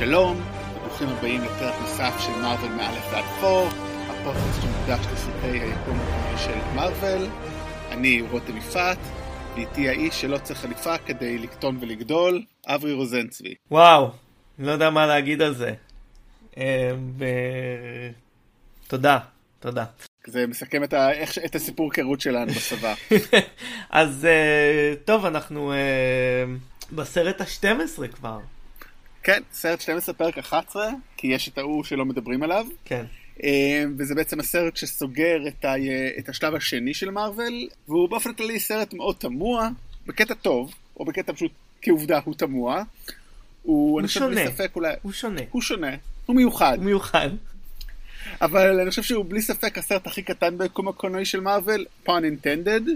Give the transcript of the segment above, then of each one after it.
שלום, וברוכים הבאים לפרק נוסף של מארוול מאלף ועד פור, הפודקאסט שמוקדש לסרטי היקום הקומי של מארוול. אני רותם יפעת, ואיתי האיש שלא צריך חליפה כדי לקטון ולגדול, אברי רוזנצבי. וואו, לא יודע מה להגיד על זה. אה, ו- תודה, תודה. זה מסכם את, ה... איך... את הסיפור היכרות שלנו בצבא. אז אה, טוב, אנחנו אה, בסרט ה-12 כבר. כן, סרט 12 פרק 11, כי יש את ההוא שלא מדברים עליו. כן. אה, וזה בעצם הסרט שסוגר את, ה... את השלב השני של מארוול, והוא באופן כללי סרט מאוד תמוה, בקטע טוב, או בקטע פשוט כעובדה הוא תמוה. הוא, הוא שונה. בלי ספק אולי... הוא שונה. הוא שונה, הוא מיוחד. הוא מיוחד. אבל אני חושב שהוא בלי ספק הסרט הכי קטן ביקום הקולנועי של מארוול, pun intended,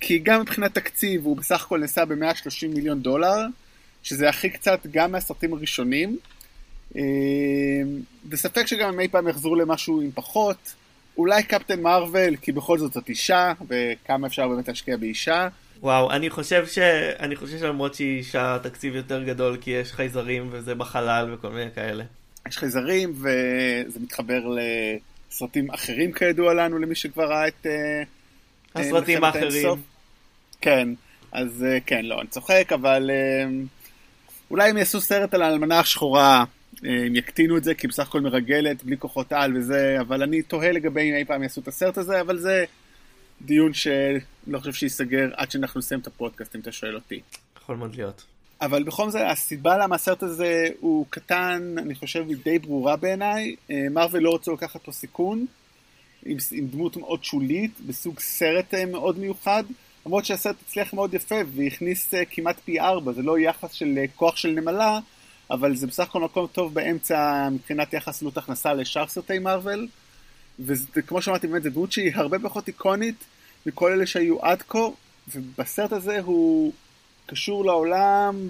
כי גם מבחינת תקציב הוא בסך הכל נעשה ב-130 מיליון דולר, שזה הכי קצת גם מהסרטים הראשונים. אה, וספק שגם הם אי פעם יחזרו למשהו עם פחות. אולי קפטן מארוול, כי בכל זאת זאת אישה, וכמה אפשר באמת להשקיע באישה. וואו, אני חושב ש... אני חושב שלמרות שהיא אישה תקציב יותר גדול כי יש חייזרים וזה בחלל וכל מיני כאלה. יש חייזרים, וזה מתחבר לסרטים אחרים כידוע לנו, למי שכבר ראה את... אה, הסרטים האחרים. כן, אז אה, כן, לא, אני צוחק, אבל אולי אם יעשו סרט על האלמנה השחורה, אה, הם יקטינו את זה, כי בסך הכל מרגלת, בלי כוחות על וזה, אבל אני תוהה לגבי אם אי פעם יעשו את הסרט הזה, אבל זה דיון שלא חושב שייסגר עד שאנחנו נסיים את הפודקאסט, אם אתה שואל אותי. יכול מאוד להיות. אבל בכל זאת, הסיבה למה הסרט הזה הוא קטן, אני חושב, היא די ברורה בעיניי. אה, מארוול לא רוצה לקחת פה סיכון, עם, עם דמות מאוד שולית, בסוג סרט אה, מאוד מיוחד, למרות שהסרט הצליח מאוד יפה והכניס אה, כמעט פי ארבע, זה לא יחס של אה, כוח של נמלה, אבל זה בסך הכל מקום טוב באמצע מבחינת יחס עלות הכנסה לשאר סרטי מארוול. וכמו שאמרתי, באמת, זו דמות שהיא הרבה פחות איקונית מכל אלה שהיו עד כה, ובסרט הזה הוא קשור לעולם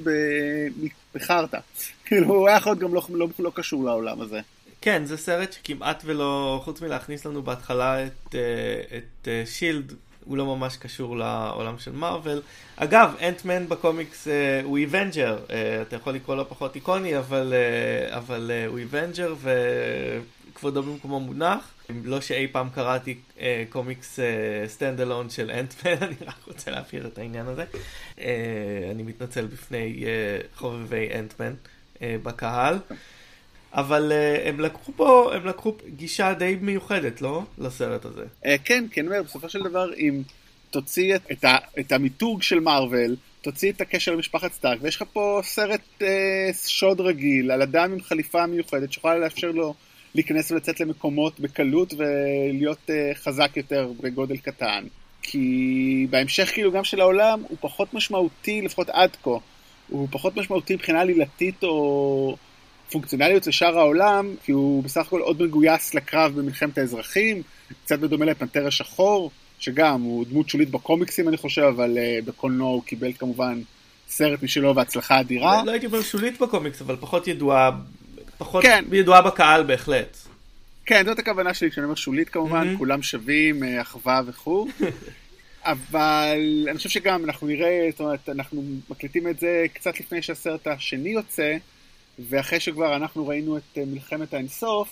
בחרטא. כאילו, הוא היה יכול גם לא, לא, לא קשור לעולם הזה. כן, זה סרט שכמעט ולא, חוץ מלהכניס לנו בהתחלה את, אה, את אה, שילד, הוא לא ממש קשור לעולם של מארוול. אגב, אנטמן בקומיקס אה, הוא Avenger, אה, אתה יכול לקרוא לו פחות איקוני, אבל, אה, אבל אה, הוא Avenger וכבודו במקומו מונח. לא שאי פעם קראתי אה, קומיקס stand alone של אנטמן, אני רק רוצה להבהיר את העניין הזה. אה, אני מתנצל בפני אה, חובבי אנטמן אה, בקהל. אבל uh, הם לקחו פה, הם לקחו גישה די מיוחדת, לא? לסרט הזה. אה, כן, כן, אומר, בסופו של דבר, אם תוציא את, את, ה, את המיתוג של מארוול, תוציא את הקשר למשפחת סטארק, ויש לך פה סרט אה, שוד רגיל על אדם עם חליפה מיוחדת שיכולה לאפשר לו להיכנס ולצאת למקומות בקלות ולהיות אה, חזק יותר בגודל קטן. כי בהמשך כאילו גם של העולם הוא פחות משמעותי, לפחות עד כה, הוא פחות משמעותי מבחינה עלילתית או פונקציונליות לשאר העולם, כי הוא בסך הכל עוד מגויס לקרב במלחמת האזרחים, קצת בדומה לפנתר השחור, שגם הוא דמות שולית בקומיקסים אני חושב, אבל uh, בקולנוע הוא קיבל כמובן סרט משלו והצלחה אדירה. לא הייתי אומר שולית בקומיקס, אבל פחות ידועה, פחות כן. ידועה בקהל בהחלט. כן, זאת הכוונה שלי כשאני אומר שולית כמובן, Mhm. כולם שווים, אה, אחווה וכו'. אבל אני חושב שגם אנחנו נראה, זאת אומרת, אנחנו מקליטים את זה קצת לפני שהסרט השני יוצא, ואחרי שכבר אנחנו ראינו את אה, מלחמת האינסוף,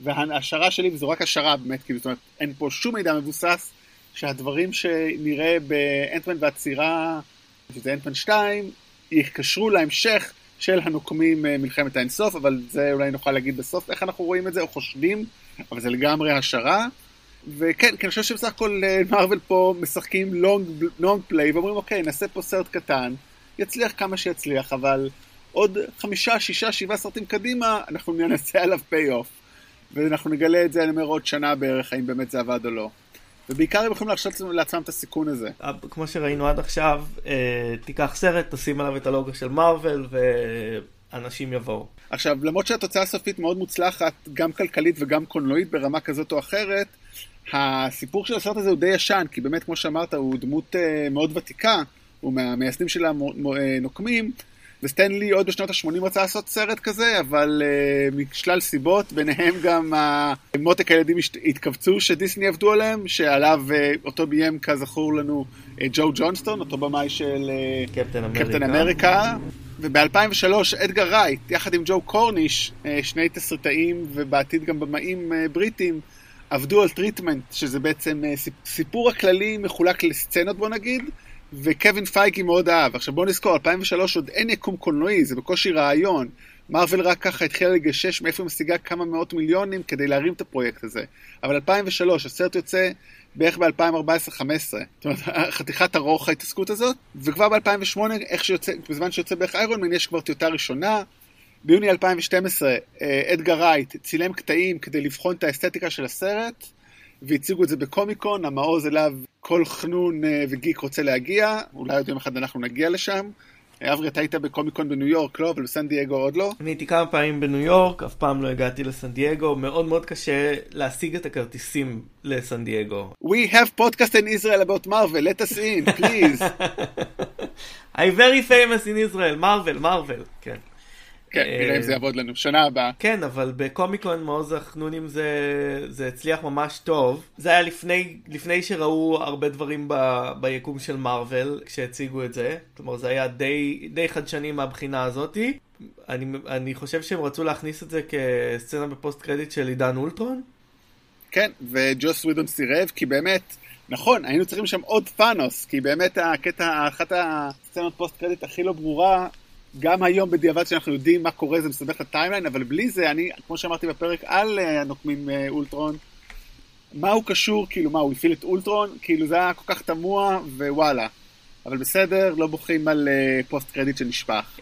וההשערה שלי, וזו רק השערה באמת, כאילו, זאת אומרת, אין פה שום מידע מבוסס, שהדברים שנראה באנטמן והצירה, שזה אנטמן 2, יתקשרו להמשך של הנוקמים אה, מלחמת האינסוף, אבל זה אולי נוכל להגיד בסוף איך אנחנו רואים את זה, או חושדים, אבל זה לגמרי השערה. וכן, כי אני חושב שבסך הכל אה, מארוול פה משחקים long play, ואומרים אוקיי, נעשה פה סרט קטן, יצליח כמה שיצליח, אבל עוד חמישה, שישה, שבעה סרטים קדימה, אנחנו ננסה עליו pay off. ואנחנו נגלה את זה, אני אומר, עוד שנה בערך, האם באמת זה עבד או לא. ובעיקר הם יכולים להרשות לעצמם את הסיכון הזה. אה, כמו שראינו עד עכשיו, אה, תיקח סרט, תשים עליו את הלוגו של מארוול, ואנשים יבואו. עכשיו, למרות שהתוצאה הסופית מאוד מוצלחת, גם כלכלית וגם קולנועית ברמה כזאת או אחרת, הסיפור של הסרט הזה הוא די ישן, כי באמת, כמו שאמרת, הוא דמות uh, מאוד ותיקה, הוא מהמייסדים של הנוקמים, וסטנלי עוד בשנות ה-80 רצה לעשות סרט כזה, אבל uh, משלל סיבות, ביניהם גם uh, מותק הילדים התכווצו שדיסני עבדו עליהם, שעליו uh, אותו ביים כזכור לנו uh, ג'ו ג'ונסטון, אותו במאי של uh, קפטן אמריקה. קפטן אמריקה, וב-2003 אדגר רייט, יחד עם ג'ו קורניש, אה, שני תסריטאים ובעתיד גם במאים אה, בריטים, עבדו על treatment, שזה בעצם סיפור הכללי מחולק לסצנות בוא נגיד, וקווין פייגי מאוד אהב. עכשיו בוא נזכור, 2003 עוד אין יקום קולנועי, זה בקושי רעיון. מארוול רק ככה התחילה לגשש מאיפה היא משיגה כמה מאות מיליונים כדי להרים את הפרויקט הזה. אבל 2003, הסרט יוצא בערך ב-2014-2015. זאת אומרת, חתיכת ארוך ההתעסקות הזאת, וכבר ב-2008, איך שיוצא, בזמן שיוצא בערך איירון מן, יש כבר טיוטה ראשונה. ביוני 2012, אה, אדגר רייט צילם קטעים כדי לבחון את האסתטיקה של הסרט, והציגו את זה בקומיקון, המעוז אליו כל חנון אה, וגיק רוצה להגיע, אולי עוד יום אחד אנחנו נגיע לשם. אברי, אתה היית בקומיקון בניו יורק, לא? אבל בסן דייגו עוד לא? אני הייתי כמה פעמים בניו יורק, אף פעם לא הגעתי לסן דייגו, מאוד מאוד קשה להשיג את הכרטיסים לסן דייגו. We have podcast in Israel about Marvel, let us in, please. I'm very famous in Israel, Marvel, Marvel, כן. כן, נראה אם זה יעבוד לנו, שנה הבאה. כן, אבל בקומיקון מעוז החנונים זה, זה הצליח ממש טוב. זה היה לפני, לפני שראו הרבה דברים ב, ביקום של מארוול כשהציגו את זה. כלומר, זה היה די, די חדשני מהבחינה הזאתי. אני, אני חושב שהם רצו להכניס את זה כסצנה בפוסט קרדיט של עידן אולטרון. כן, וג'וס ווידון סירב, כי באמת, נכון, היינו צריכים שם עוד פאנוס, כי באמת הקטע, אחת הסצנות post credit הכי לא ברורה גם היום בדיעבד שאנחנו יודעים מה קורה זה מסתבך את ה timeline, אבל בלי זה, אני, כמו שאמרתי בפרק על uh, הנוקמים uh, אולטרון, מה הוא קשור, כאילו מה, הוא הפעיל את אולטרון? כאילו זה היה כל כך תמוה, ווואלה. אבל בסדר, לא בוכים על uh, post credit שנשפך.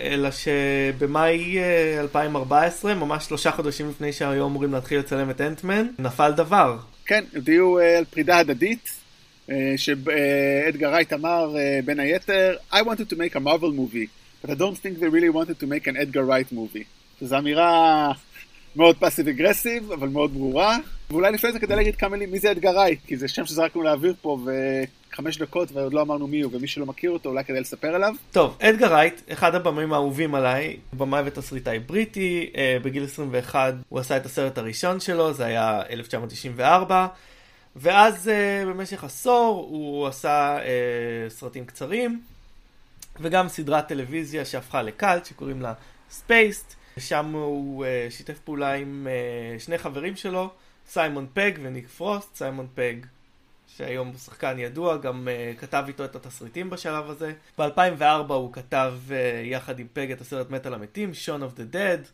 אלא שבמאי uh, 2014, ממש שלושה חודשים לפני שהיו אמורים להתחיל לצלם את אנטמן, נפל דבר. כן, הודיעו uh, על פרידה הדדית, uh, שאדגר רייט אמר uh, בין היתר, I wanted to make a Marvel movie. But I don't think they really wanted to make an Edgar Wright movie. שזו אמירה מאוד passive aggressive, אבל מאוד ברורה. ואולי לפני זה כדי להגיד כמה מילים מי זה אדגר רייט, כי זה שם שזרקנו לאוויר פה וחמש דקות ועוד לא אמרנו מי הוא, ומי שלא מכיר אותו אולי כדאי לספר עליו. טוב, אדגר רייט, אחד הבמאים האהובים עליי, במאי ותסריטאי בריטי, אה, בגיל 21 הוא עשה את הסרט הראשון שלו, זה היה 1994. ואז uh, במשך עשור הוא עשה uh, סרטים קצרים, וגם סדרת טלוויזיה שהפכה לקאלט שקוראים לה Spaced, שם הוא uh, שיתף פעולה עם uh, שני חברים שלו, סיימון פג וניק פרוסט, סיימון פג שהיום הוא שחקן ידוע, גם uh, כתב איתו את התסריטים בשלב הזה. ב-2004 הוא כתב uh, יחד עם פג את הסרט מת על המתים, Shaun of the Dead,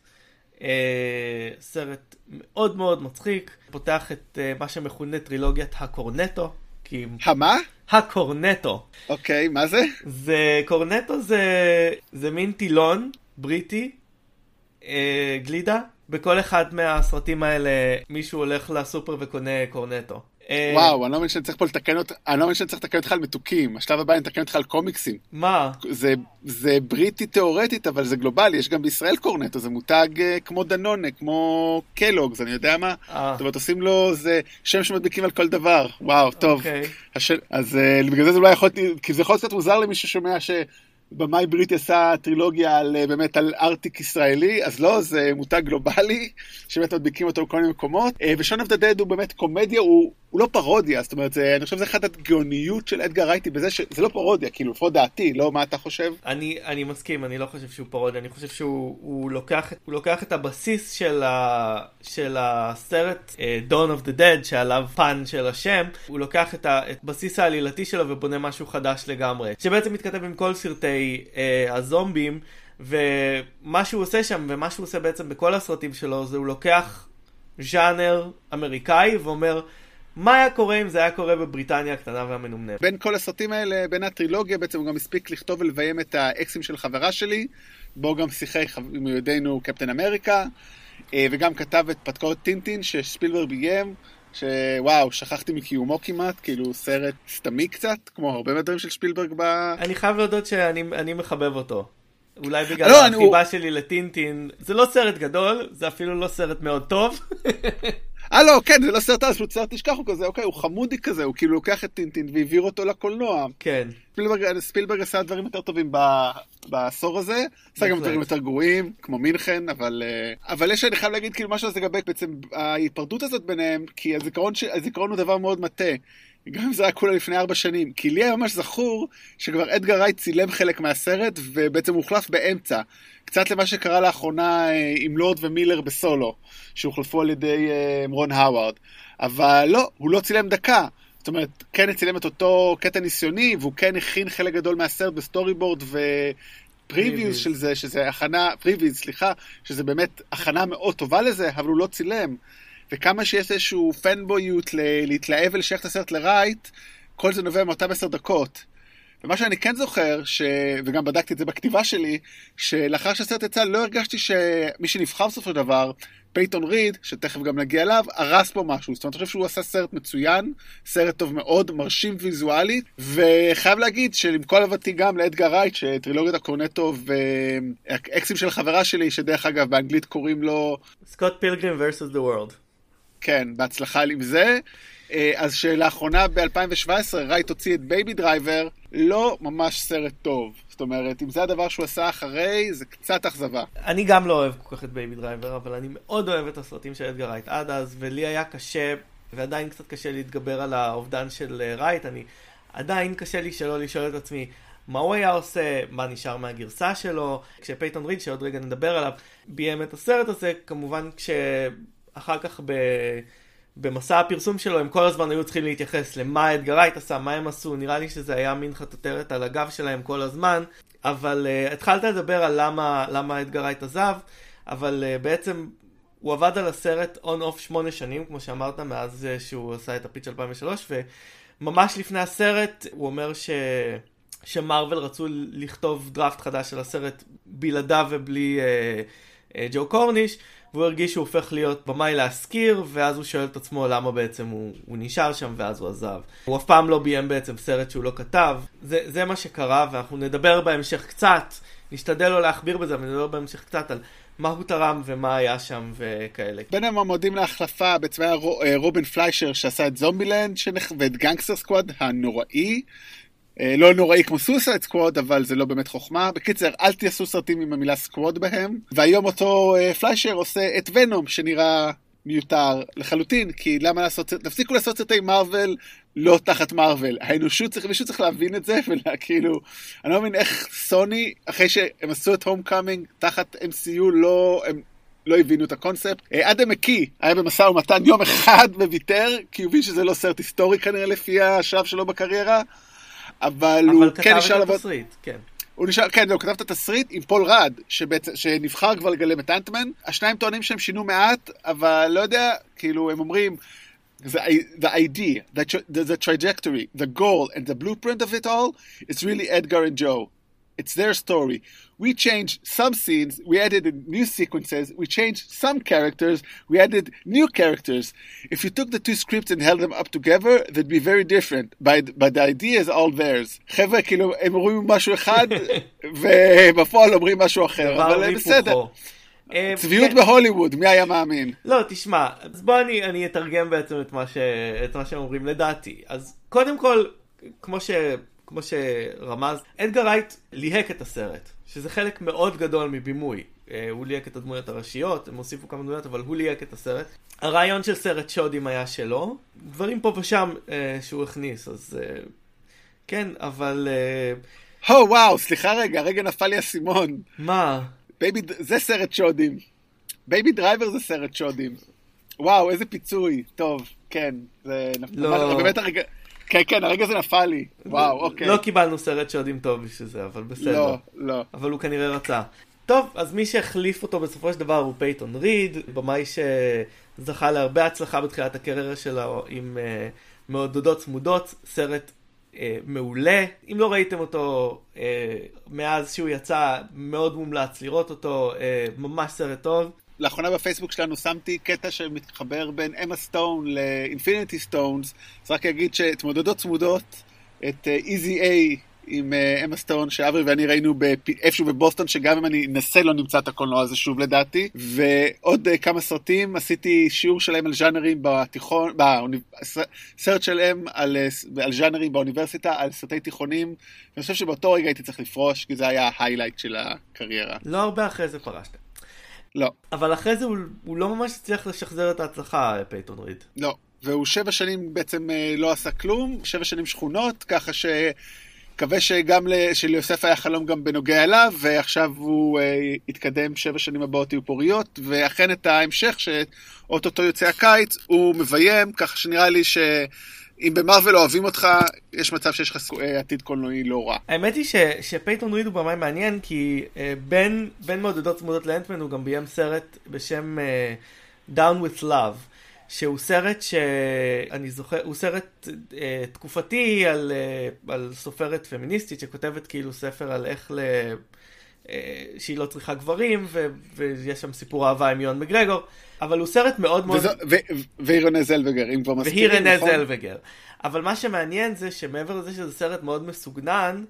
uh, סרט מאוד מאוד מצחיק, פותח את uh, מה שמכונה טרילוגיית הקורנטו. כי... המה? הקורנטו. אוקיי, מה זה? זה, קורנטו זה, זה מין טילון בריטי, אה, גלידה. בכל אחד מהסרטים האלה מישהו הולך לסופר וקונה קורנטו. אה, וואו, אני לא מבין שאני צריך פה לתקן אותך, אני לא מבין שאני צריך לתקן אותך על מתוקים. השלב הבא אני אתקן אותך על קומיקסים. מה? זה, זה בריטי תיאורטית, אבל זה גלובלי, יש גם בישראל קורנטו, זה מותג uh, כמו דנונה, כמו קלוגס, אני יודע מה. אה. זאת אומרת, עושים לו, זה שם שמדביקים על כל דבר. וואו, טוב. Okay. אוקיי. הש... אז בגלל זה זה אולי יכול להיות, כי זה יכול להיות קצת מוזר למי ששומע ש... במאי בריטי עשה טרילוגיה על, אה, באמת על ארטיק ישראלי, אז לא, זה מותג גלובלי, שבאמת מדביקים אותו בכל מיני מקומות. אה, ו Shaun of the Dead הוא באמת קומדיה, הוא, הוא לא פרודיה, זאת אומרת, זה, אני חושב שזה אחת הגאוניות של אדגר רייט בזה שזה לא פרודיה, כאילו, לפחות דעתי, לא מה אתה חושב? אני, אני מסכים, אני לא חושב שהוא פרודיה, אני חושב שהוא לוקח, הוא לוקח את הבסיס של, ה, של הסרט uh, Dawn of the Dead, שעליו פאן של השם, הוא לוקח את, ה, את בסיס העלילתי שלו ובונה משהו חדש לגמרי, שבעצם מתכתב עם כל סרטי uh, הזומבים. ומה שהוא עושה שם, ומה שהוא עושה בעצם בכל הסרטים שלו, זה הוא לוקח ז'אנר אמריקאי ואומר, מה היה קורה אם זה היה קורה בבריטניה הקטנה והמנומנמת? בין כל הסרטים האלה, בין הטרילוגיה, בעצם הוא גם הספיק לכתוב ולביים את האקסים של חברה שלי, בו גם שיחק עם ידינו קפטן אמריקה, אה, וגם כתב את פתקאות טינטין ששפילברג ביים. שוואו, שכחתי מקיומו כמעט, כאילו סרט סתמי קצת, כמו הרבה מהדברים של שפילברג ב... אני חייב להודות שאני מחבב אותו. אולי בגלל לא, החיבה הוא... שלי לטינטין. זה לא סרט גדול, זה אפילו לא סרט מאוד טוב. אה לא, כן, זה לא סרט אז, פשוט סרט תשכח, הוא כזה, אוקיי, הוא חמודי כזה, הוא כאילו לוקח את טינטין והעביר אותו לקולנוע. כן. ספילברג, ספילברג עשה דברים יותר טובים ב, בעשור הזה, עשה גם דברים יותר גרועים, כמו מינכן, אבל, אה, אבל יש, אני חייב להגיד כאילו משהו לגבי בעצם ההיפרדות הזאת ביניהם, כי הזיכרון, הזיכרון הוא דבר מאוד מטה. גם אם זה היה כולה לפני ארבע שנים. כי לי היה ממש זכור שכבר אדגר רייט צילם חלק מהסרט, ובעצם הוחלף באמצע. קצת למה שקרה לאחרונה אה, עם לורד ומילר בסולו, שהוחלפו על ידי אה, רון האווארד. אבל לא, הוא לא צילם דקה. זאת אומרת, כן צילם את אותו קטע ניסיוני, והוא כן הכין חלק גדול מהסרט ב storyboard, ו... previews של זה, שזה הכנה, previz, סליחה, שזה באמת הכנה מאוד טובה לזה, אבל הוא לא צילם. וכמה שיש איזשהו פנבויות להתלהב ולשייך את הסרט לרייט, כל זה נובע מאותם עשר דקות. ומה שאני כן זוכר, ש... וגם בדקתי את זה בכתיבה שלי, שלאחר שהסרט יצא לא הרגשתי שמי שנבחר בסופו של דבר, פייתון ריד, שתכף גם נגיע אליו, הרס פה משהו. זאת אומרת, אני חושב שהוא עשה סרט מצוין, סרט טוב מאוד, מרשים ויזואלית, וחייב להגיד שעם כל אהבתי גם לאדגר רייט, שטרילוגיות הקורנטו והאקסים של חברה שלי, שדרך אגב באנגלית קוראים לו... סקוט פילגרים versus the world. כן, בהצלחה עם זה. אה, אז שלאחרונה ב-2017 רייט הוציא את Baby Driver, לא ממש סרט טוב. זאת אומרת, אם זה הדבר שהוא עשה אחרי, זה קצת אכזבה. אני גם לא אוהב כל כך את Baby Driver, אבל אני מאוד אוהב את הסרטים של אדגר רייט עד אז, ולי היה קשה, ועדיין קצת קשה להתגבר על האובדן של אה, רייט. אני, עדיין קשה לי שלא לשאול את עצמי. מה הוא היה עושה, מה נשאר מהגרסה שלו, כשפייתון ריד, שעוד רגע נדבר עליו, ביים את הסרט הזה, כמובן כשאחר כך ב... במסע הפרסום שלו הם כל הזמן היו צריכים להתייחס למה אדגר רייט עשה, מה הם עשו, נראה לי שזה היה מין חטוטרת על הגב שלהם כל הזמן, אבל uh, התחלת לדבר על למה, למה אדגר רייט עזב, אבל uh, בעצם הוא עבד על הסרט on-off שמונה שנים, כמו שאמרת, מאז uh, שהוא עשה את ה pitch 2003, וממש לפני הסרט הוא אומר ש... שמרוויל רצו לכתוב דראפט חדש של הסרט בלעדיו ובלי uh, ג'ו קורניש, והוא הרגיש שהוא הופך להיות במאי להשכיר, ואז הוא שואל את עצמו למה בעצם הוא, הוא נשאר שם ואז הוא עזב. הוא אף פעם לא ביים בעצם סרט שהוא לא כתב. זה, זה מה שקרה, ואנחנו נדבר בהמשך קצת, נשתדל לא להכביר בזה, אבל נדבר בהמשך קצת על מה הוא תרם ומה היה שם וכאלה. בין המועמדים להחלפה בעצם היה אה, רובין פליישר שעשה את Zombieland ואת Gangster Squad הנוראי. אה, לא נוראי כמו Suicide Squad, אבל זה לא באמת חוכמה. בקיצר, אל תעשו סרטים עם המילה squad בהם. והיום אותו אה, פליישר עושה את Venom, שנראה מיותר לחלוטין, כי למה לעשות, תפסיקו לעשות סרטי מארוול לא תחת מארוול. האנושות צריך, מישהו צריך להבין את זה, וכאילו, אני לא מבין איך סוני, אחרי שהם עשו את Homecoming תחת MCU, לא, הם לא הבינו את הקונספט. אה, אדם מקי היה במשא ומתן יום אחד וויתר, כי הוא הבין שזה לא סרט היסטורי כנראה לפי השלב שלו בקריירה. אבל, אבל הוא כן נשאר לעבוד... אבל כתב את התסריט, כן. הוא נשאר, כן, הוא כתב את התסריט עם פול רד, שבצ... שנבחר כבר לגלם את אנטמן. השניים טוענים שהם שינו מעט, אבל לא יודע, כאילו, הם אומרים, the, the idea, the, the, the trajectory, the goal and the blueprint of it all, it's really Edgar and Joe. It's their story. We changed some scenes, we added new sequences, we changed some characters, we added new characters. If you took the two scripts and held them up together, they'd be very different. But, but the idea is all theirs. חבר'ה, כאילו, הם אומרים משהו אחד, ובפועל אומרים משהו אחר, אבל בסדר. צביעות בהוליווד, מי היה מאמין? לא, תשמע, אז בוא אני, אני אתרגם בעצם את מה, ש, את מה שהם אומרים לדעתי. אז קודם כל, כמו ש... כמו שרמז, אדגר רייט ליהק את הסרט, שזה חלק מאוד גדול מבימוי. אה, הוא ליהק את הדמויות הראשיות, הם הוסיפו כמה דמויות, אבל הוא ליהק את הסרט. הרעיון של סרט שודים היה שלו, דברים פה ושם אה, שהוא הכניס, אז אה, כן, אבל... הו, אה... oh, וואו, סליחה רגע, רגע נפל לי אסימון. מה? Baby, זה סרט שודים. Baby Driver זה סרט שודים. וואו, איזה פיצוי. טוב, כן, זה. לא. באמת הרגע... כן, כן, הרגע זה נפל לי. וואו, אוקיי. לא קיבלנו סרט שודים טוב בשביל זה, אבל בסדר. לא, לא. אבל הוא כנראה רצה. טוב, אז מי שהחליף אותו בסופו של דבר הוא פייתון ריד, במאי שזכה להרבה הצלחה בתחילת הקריירה שלו עם uh, מעודדות צמודות, סרט uh, מעולה. אם לא ראיתם אותו uh, מאז שהוא יצא, מאוד מומלץ לראות אותו, uh, ממש סרט טוב. לאחרונה בפייסבוק שלנו שמתי קטע שמתחבר בין אמה סטון לאינפיניטי סטונס, אז רק אגיד שתמודדות צמודות, את איזי uh, איי עם אמה uh, סטון, שאברי ואני ראינו איפשהו בבוסטון, שגם אם אני אנסה לא נמצא את הקולנוע הזה שוב לדעתי, ועוד uh, כמה סרטים, עשיתי שיעור שלהם על ז'אנרים בתיכון, באוניב... סרט שלהם על, uh, על ז'אנרים באוניברסיטה, על סרטי תיכונים, ואני חושב שבאותו רגע הייתי צריך לפרוש, כי זה היה ה highlight של הקריירה. לא הרבה אחרי זה פרשת. לא. אבל אחרי זה הוא, הוא לא ממש הצליח לשחזר את ההצלחה, פייתון ריד. לא. והוא שבע שנים בעצם לא עשה כלום, שבע שנים שחונות, ככה ש... מקווה שגם שליוסף היה חלום גם בנוגע אליו, ועכשיו הוא uh, יתקדם שבע שנים הבאות יהיו פוריות, ואכן את ההמשך, שאו-טו-טו יוצא הקיץ, הוא מביים, ככה שנראה לי שאם במרוויל אוהבים אותך, יש מצב שיש לך אה, עתיד קולנועי לא רע. האמת היא ש, שפייתון ריד הוא במאי מעניין, כי uh, בין, בין מעודדות צמודות לאנטמן הוא גם ביים סרט בשם uh, Down with Love. שהוא סרט שאני זוכר, הוא סרט אה, תקופתי על, אה, על סופרת פמיניסטית שכותבת כאילו ספר על איך ל... אה, שהיא לא צריכה גברים, ו, ויש שם סיפור אהבה עם יון מגרגור, אבל הוא סרט מאוד מאוד... והיא רנה זלווגר, אם כבר רנה נכון? זלווגר. אבל מה שמעניין זה שמעבר לזה שזה סרט מאוד מסוגנן,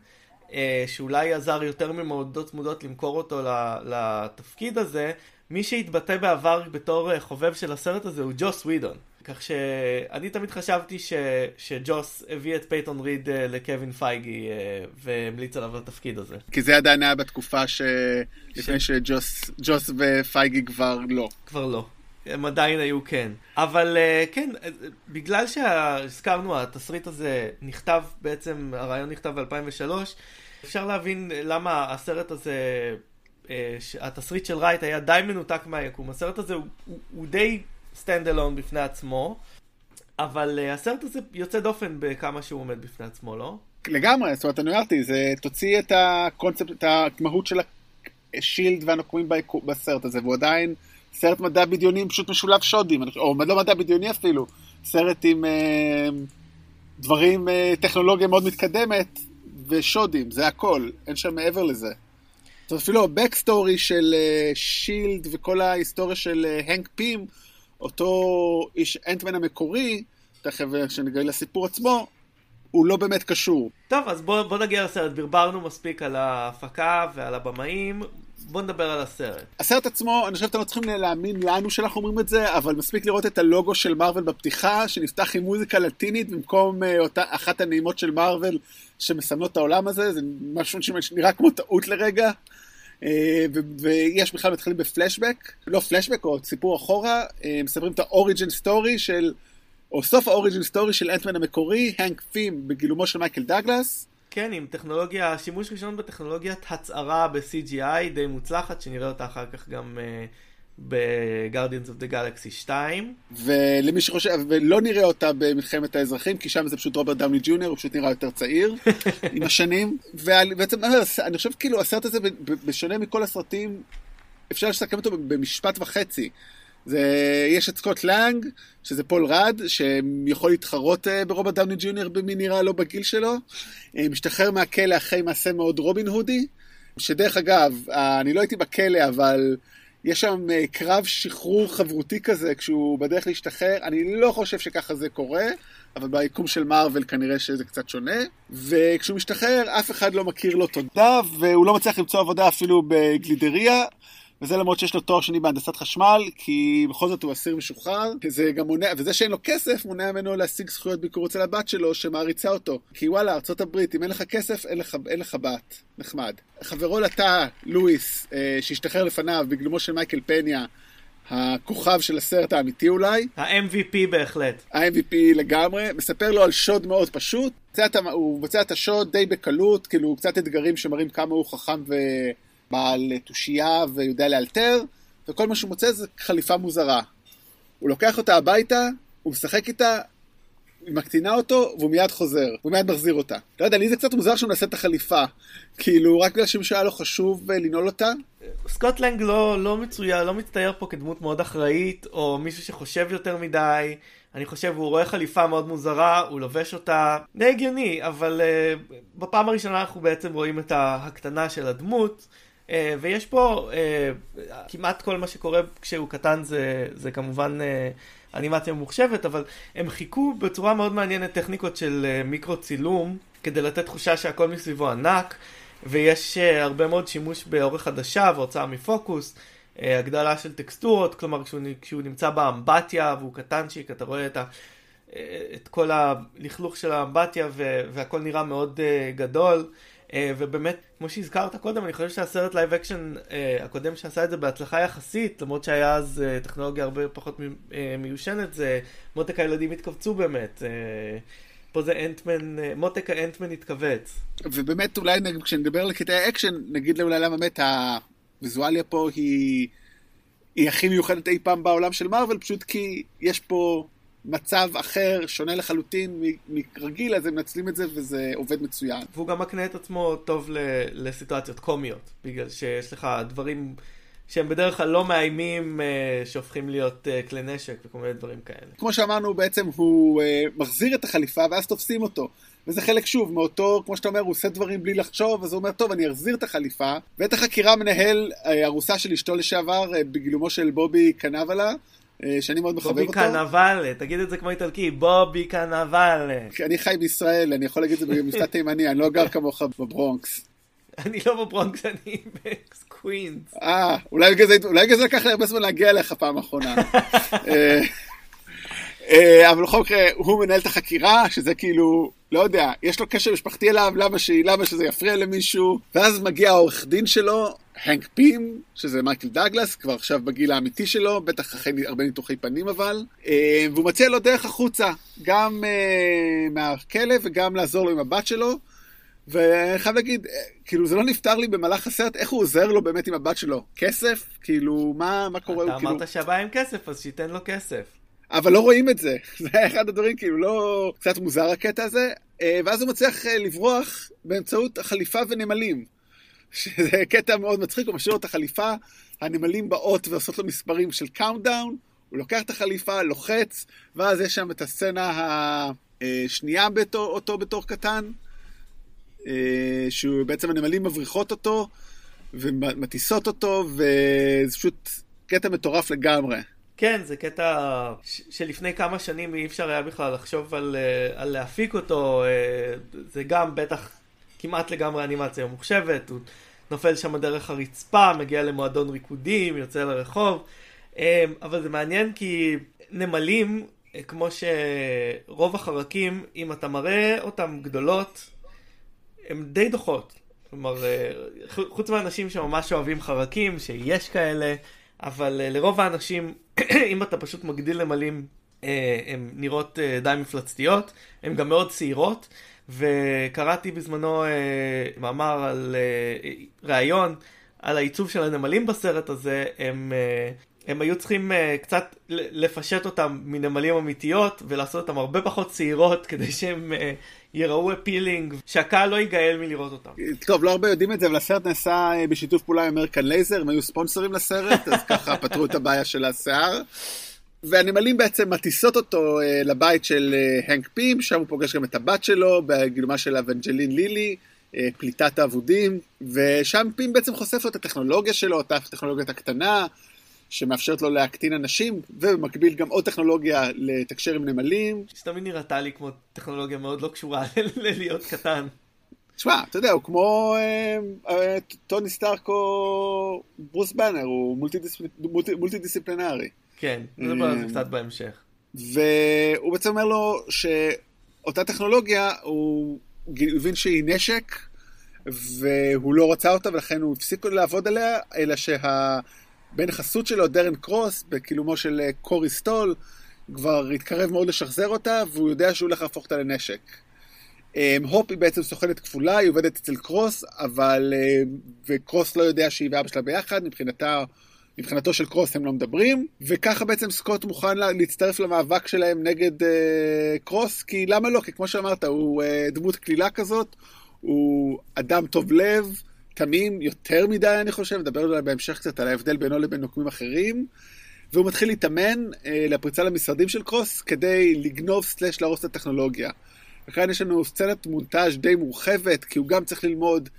אה, שאולי עזר יותר ממעודדות צמודות למכור אותו לתפקיד הזה, מי שהתבטא בעבר בתור אה, חובב של הסרט הזה הוא ג'וס ווידון. כך שאני תמיד חשבתי ש, שג'וס הביא את פייתון ריד uh, לקווין פייגי uh, והמליץ עליו לתפקיד הזה. כי זה עדיין היה בתקופה ש... לפני ש... שג'וס ופייגי כבר לא. כבר לא. הם עדיין היו כן. אבל אה, כן, בגלל שהזכרנו, התסריט הזה נכתב בעצם, הרעיון נכתב ב-2003, אפשר להבין למה הסרט הזה אה, התסריט של רייט היה די מנותק מהיקום. הסרט הזה הוא, הוא, הוא די stand alone בפני עצמו, אבל אה, הסרט הזה יוצא דופן בכמה שהוא עומד בפני עצמו, לא? לגמרי, זאת אומרת, אני אמרתי, זה תוציא את הקונספט, את המהות של השילד והנוקמים בסרט הזה, והוא עדיין סרט מדע בדיוני פשוט משולב שודים, או לא מדע בדיוני אפילו, סרט עם אה, דברים, אה, טכנולוגיה מאוד מתקדמת ושודים, זה הכל, אין שם מעבר לזה. זאת אומרת, אפילו הבקסטורי של שילד uh, וכל ההיסטוריה של הנק uh, פים, אותו איש אנטמן המקורי, תכף כשנגיע לסיפור עצמו, הוא לא באמת קשור. טוב, אז בוא, בוא נגיע לסרט. ברברנו מספיק על ההפקה ועל הבמאים. בוא נדבר על הסרט. הסרט עצמו, אני חושב שאתם לא צריכים להאמין לנו שאנחנו אומרים את זה, אבל מספיק לראות את הלוגו של מארוול בפתיחה, שנפתח עם מוזיקה לטינית במקום uh, אותה, אחת הנעימות של מארוול שמסמנות את העולם הזה, זה משהו שנראה כמו טעות לרגע. אה, ויש בכלל מתחילים בפלשבק, לא פלשבק, או סיפור אחורה, אה, מספרים את האוריג'ן סטורי של, או סוף ה origin story של אנטמן המקורי, הנק פים בגילומו של מייקל דאגלס. כן, עם טכנולוגיה, שימוש ראשון בטכנולוגיית הצערה ב-CGI די מוצלחת, שנראה אותה אחר כך גם אה, ב-Guardians of the Galaxy 2. ולמי שחושב, ולא נראה אותה במלחמת האזרחים, כי שם זה פשוט רוברט דאוני ג'וניור, הוא פשוט נראה יותר צעיר עם השנים. ובעצם, אני חושב כאילו הסרט הזה, בשונה מכל הסרטים, אפשר לסכם אותו במשפט וחצי. זה, יש את סקוט לנג, שזה פול רד, שיכול להתחרות uh, ברוברט דאוני ג'וניור במי נראה לו בגיל שלו. Uh, משתחרר מהכלא אחרי מעשה מאוד רובין הודי, שדרך אגב, uh, אני לא הייתי בכלא, אבל יש שם אה, קרב שחרור חברותי כזה כשהוא בדרך להשתחרר, אני לא חושב שככה זה קורה, אבל ביקום של מארוול כנראה שזה קצת שונה. וכשהוא משתחרר, אף אחד לא מכיר לו תודה, והוא לא מצליח למצוא עבודה אפילו בגלידריה, וזה למרות שיש לו תואר שני בהנדסת חשמל, כי בכל זאת הוא אסיר משוחרר, וזה גם מונע, וזה שאין לו כסף מונע ממנו להשיג זכויות ביקור אצל הבת שלו שמעריצה אותו. כי וואלה, ארה"ב, אם אין לך כסף, אין לך, אין לך בת. נחמד. חברו לתא, לואיס, אה, שהשתחרר לפניו בגלומו של מייקל פניה, הכוכב של הסרט האמיתי אולי. ה-MVP בהחלט. ה-MVP לגמרי, מספר לו על שוד מאוד פשוט. הוא מבצע את השוד די בקלות, כאילו קצת אתגרים שמראים כמה הוא חכם ו... בעל תושייה ויודע לאלתר, וכל מה שהוא מוצא זה חליפה מוזרה. הוא לוקח אותה הביתה, הוא משחק איתה, היא מקטינה אותו, והוא מיד חוזר, הוא מיד מחזיר אותה. לא יודע, לי זה קצת מוזר שהוא מנסה את החליפה. כאילו, רק בגלל שמישהו היה לו חשוב אה, לנעול אותה. סקוט לנג לא, לא מצויה, לא מצטייר פה כדמות מאוד אחראית, או מישהו שחושב יותר מדי. אני חושב, הוא רואה חליפה מאוד מוזרה, הוא לובש אותה, די הגיוני, אבל אה, בפעם הראשונה אנחנו בעצם רואים את ההקטנה של הדמות. אה, ויש פה uh, כמעט כל מה שקורה כשהוא קטן זה, זה כמובן uh, אנימציה ממוחשבת, אבל הם חיכו בצורה מאוד מעניינת טכניקות של מיקרו צילום, כדי לתת תחושה שהכל מסביבו ענק, ויש הרבה מאוד שימוש באורך עדשה והוצאה מפוקוס. הגדלה של טקסטורות, כלומר כשהוא, כשהוא נמצא באמבטיה והוא קטנצ'יק, אתה רואה את, ה, את כל הלכלוך של האמבטיה והכל נראה מאוד גדול. ובאמת, כמו שהזכרת קודם, אני חושב שהסרט live action הקודם שעשה את זה בהצלחה יחסית, למרות שהיה אז טכנולוגיה הרבה פחות מיושנת, זה מותק הילדים התכווצו באמת. פה זה אנטמן, מותק האנטמן התכווץ. ובאמת אולי כשנדבר על קטעי האקשן, נגיד אולי למה באמת הוויזואליה פה היא, היא הכי מיוחדת אי פעם בעולם של מארוול, פשוט כי יש פה מצב אחר, שונה לחלוטין מרגיל, אז הם מנצלים את זה וזה עובד מצוין. והוא גם מקנה את עצמו טוב לסיטואציות קומיות, בגלל שיש לך דברים שהם בדרך כלל לא מאיימים אה, שהופכים להיות אה, כלי נשק וכל מיני דברים כאלה. כמו שאמרנו, בעצם הוא אה, מחזיר את החליפה ואז תופסים אותו. וזה חלק שוב מאותו, כמו שאתה אומר, הוא עושה דברים בלי לחשוב, אז הוא אומר, טוב, אני אחזיר את החליפה. ואת החקירה מנהל ארוסה של אשתו לשעבר, בגילומו של בובי קנבלה. שאני מאוד מחבב אותו. בובי קנבלה, תגיד את זה כמו איטלקי, בובי קנבלה. אני חי בישראל, אני יכול להגיד את זה במשפט תימני, אני לא גר כמוך בברונקס. אני לא בברונקס, אני בקווינס. אה, אולי בגלל זה לקח לי הרבה זמן להגיע אליך פעם אחרונה. אה, אה, אבל בכל מקרה, הוא מנהל את החקירה, שזה כאילו, לא יודע, יש לו קשר משפחתי אליו, למה, ש... למה שזה יפריע למישהו, ואז מגיע העורך דין שלו, הנק פים, שזה מייקל דאגלס, כבר עכשיו בגיל האמיתי שלו, בטח אחרי הרבה ניתוחי פנים אבל, אה, והוא מציע לו דרך החוצה, גם מהכלא וגם לעזור לו עם הבת שלו. ואני חייב להגיד, כאילו זה לא נפתר לי במהלך הסרט, איך הוא עוזר לו באמת עם הבת שלו? כסף? כאילו, מה, מה קורה? אתה אמרת כאילו... שהבעיה עם כסף, אז שייתן לו כסף. אבל לא רואים את זה, זה היה אחד הדברים, כאילו לא... קצת מוזר הקטע הזה, אה, ואז הוא מצליח אה, לברוח באמצעות החליפה ונמלים. שזה קטע מאוד מצחיק, הוא משאיר לו את החליפה, הנמלים באות ועושות לו מספרים של countdown, הוא לוקח את החליפה, לוחץ, ואז יש שם את הסצנה השנייה בתור, אותו בתור קטן. אה, שהוא בעצם הנמלים מבריחות אותו ומטיסות אותו, וזה פשוט קטע מטורף לגמרי. כן, זה קטע שלפני כמה שנים אי אפשר היה בכלל לחשוב על, אה, על להפיק אותו, אה, זה גם בטח כמעט לגמרי אנימציה ממוחשבת, הוא נופל שם דרך הרצפה, מגיע למועדון ריקודים, יוצא לרחוב, אבל זה מעניין כי נמלים, כמו שרוב החרקים, אם אתה מראה אותם גדולות, הן די דוחות. כלומר, אה, חוץ מהאנשים שממש אוהבים חרקים, שיש כאלה, אבל אה, לרוב האנשים, אם אתה פשוט מגדיל נמלים, אה, הן נראות די מפלצתיות, הן גם מאוד שעירות, וקראתי בזמנו מאמר על ראיון על העיצוב של הנמלים בסרט הזה, הם הם היו צריכים אה, קצת לפשט אותם מנמלים אמיתיות ולעשות אותם הרבה פחות שעירות כדי שהם uh, יראו appealing, שהקהל לא ייגעל מלראות אותם. טוב, לא הרבה יודעים את זה, אבל הסרט נעשה אה, בשיתוף פעולה עם אמריקן לייזר, הם היו ספונסרים לסרט, אז ככה פתרו את הבעיה של השיער. והנמלים בעצם מטיסות אותו אה, לבית של אה, הנק פים, שם הוא פוגש גם את הבת שלו, בגילומה של אבנג'לין לילי. פליטת האבודים, ושם פים בעצם חושף לו את הטכנולוגיה שלו, את הטכנולוגיה הקטנה, שמאפשרת לו להקטין אנשים, ובמקביל גם עוד טכנולוגיה לתקשר עם נמלים. שתמיד נראתה לי כמו טכנולוגיה מאוד לא קשורה ללהיות קטן. תשמע, אתה יודע, הוא כמו אה, אה, טוני סטארק או ברוס באנר, הוא מולטי דיסציפלינרי. כן, נדבר על זה קצת בהמשך. והוא בעצם אומר לו שאותה טכנולוגיה, הוא הבין שהיא נשק, והוא לא רצה אותה, ולכן הוא הפסיק לעבוד עליה, אלא שה... בן חסות שלו, דרן קרוס, בקילומו של אה, קורי סטול, כבר התקרב מאוד לשחזר אותה, והוא יודע שהוא הולך להפוך אותה לנשק. אמ, הופ היא בעצם סוכנת כפולה, היא עובדת אצל קרוס, אבל... אה, וקרוס לא יודע שהיא ואבא שלה ביחד, מבחינתה... מבחינתו של קרוס הם לא מדברים, וככה בעצם סקוט מוכן להצטרף למאבק שלהם נגד uh, קרוס, כי למה לא? כי כמו שאמרת, הוא uh, דמות קלילה כזאת, הוא אדם טוב לב, תמים יותר מדי, אני חושב, נדבר אולי בהמשך קצת על ההבדל בינו לבין נוקמים אחרים. והוא מתחיל להתאמן אה, לפריצה למשרדים של קרוס כדי לגנוב סלאש להרוס את הטכנולוגיה. וכאן יש לנו סצנת מונטאז' די מורחבת, כי הוא גם צריך ללמוד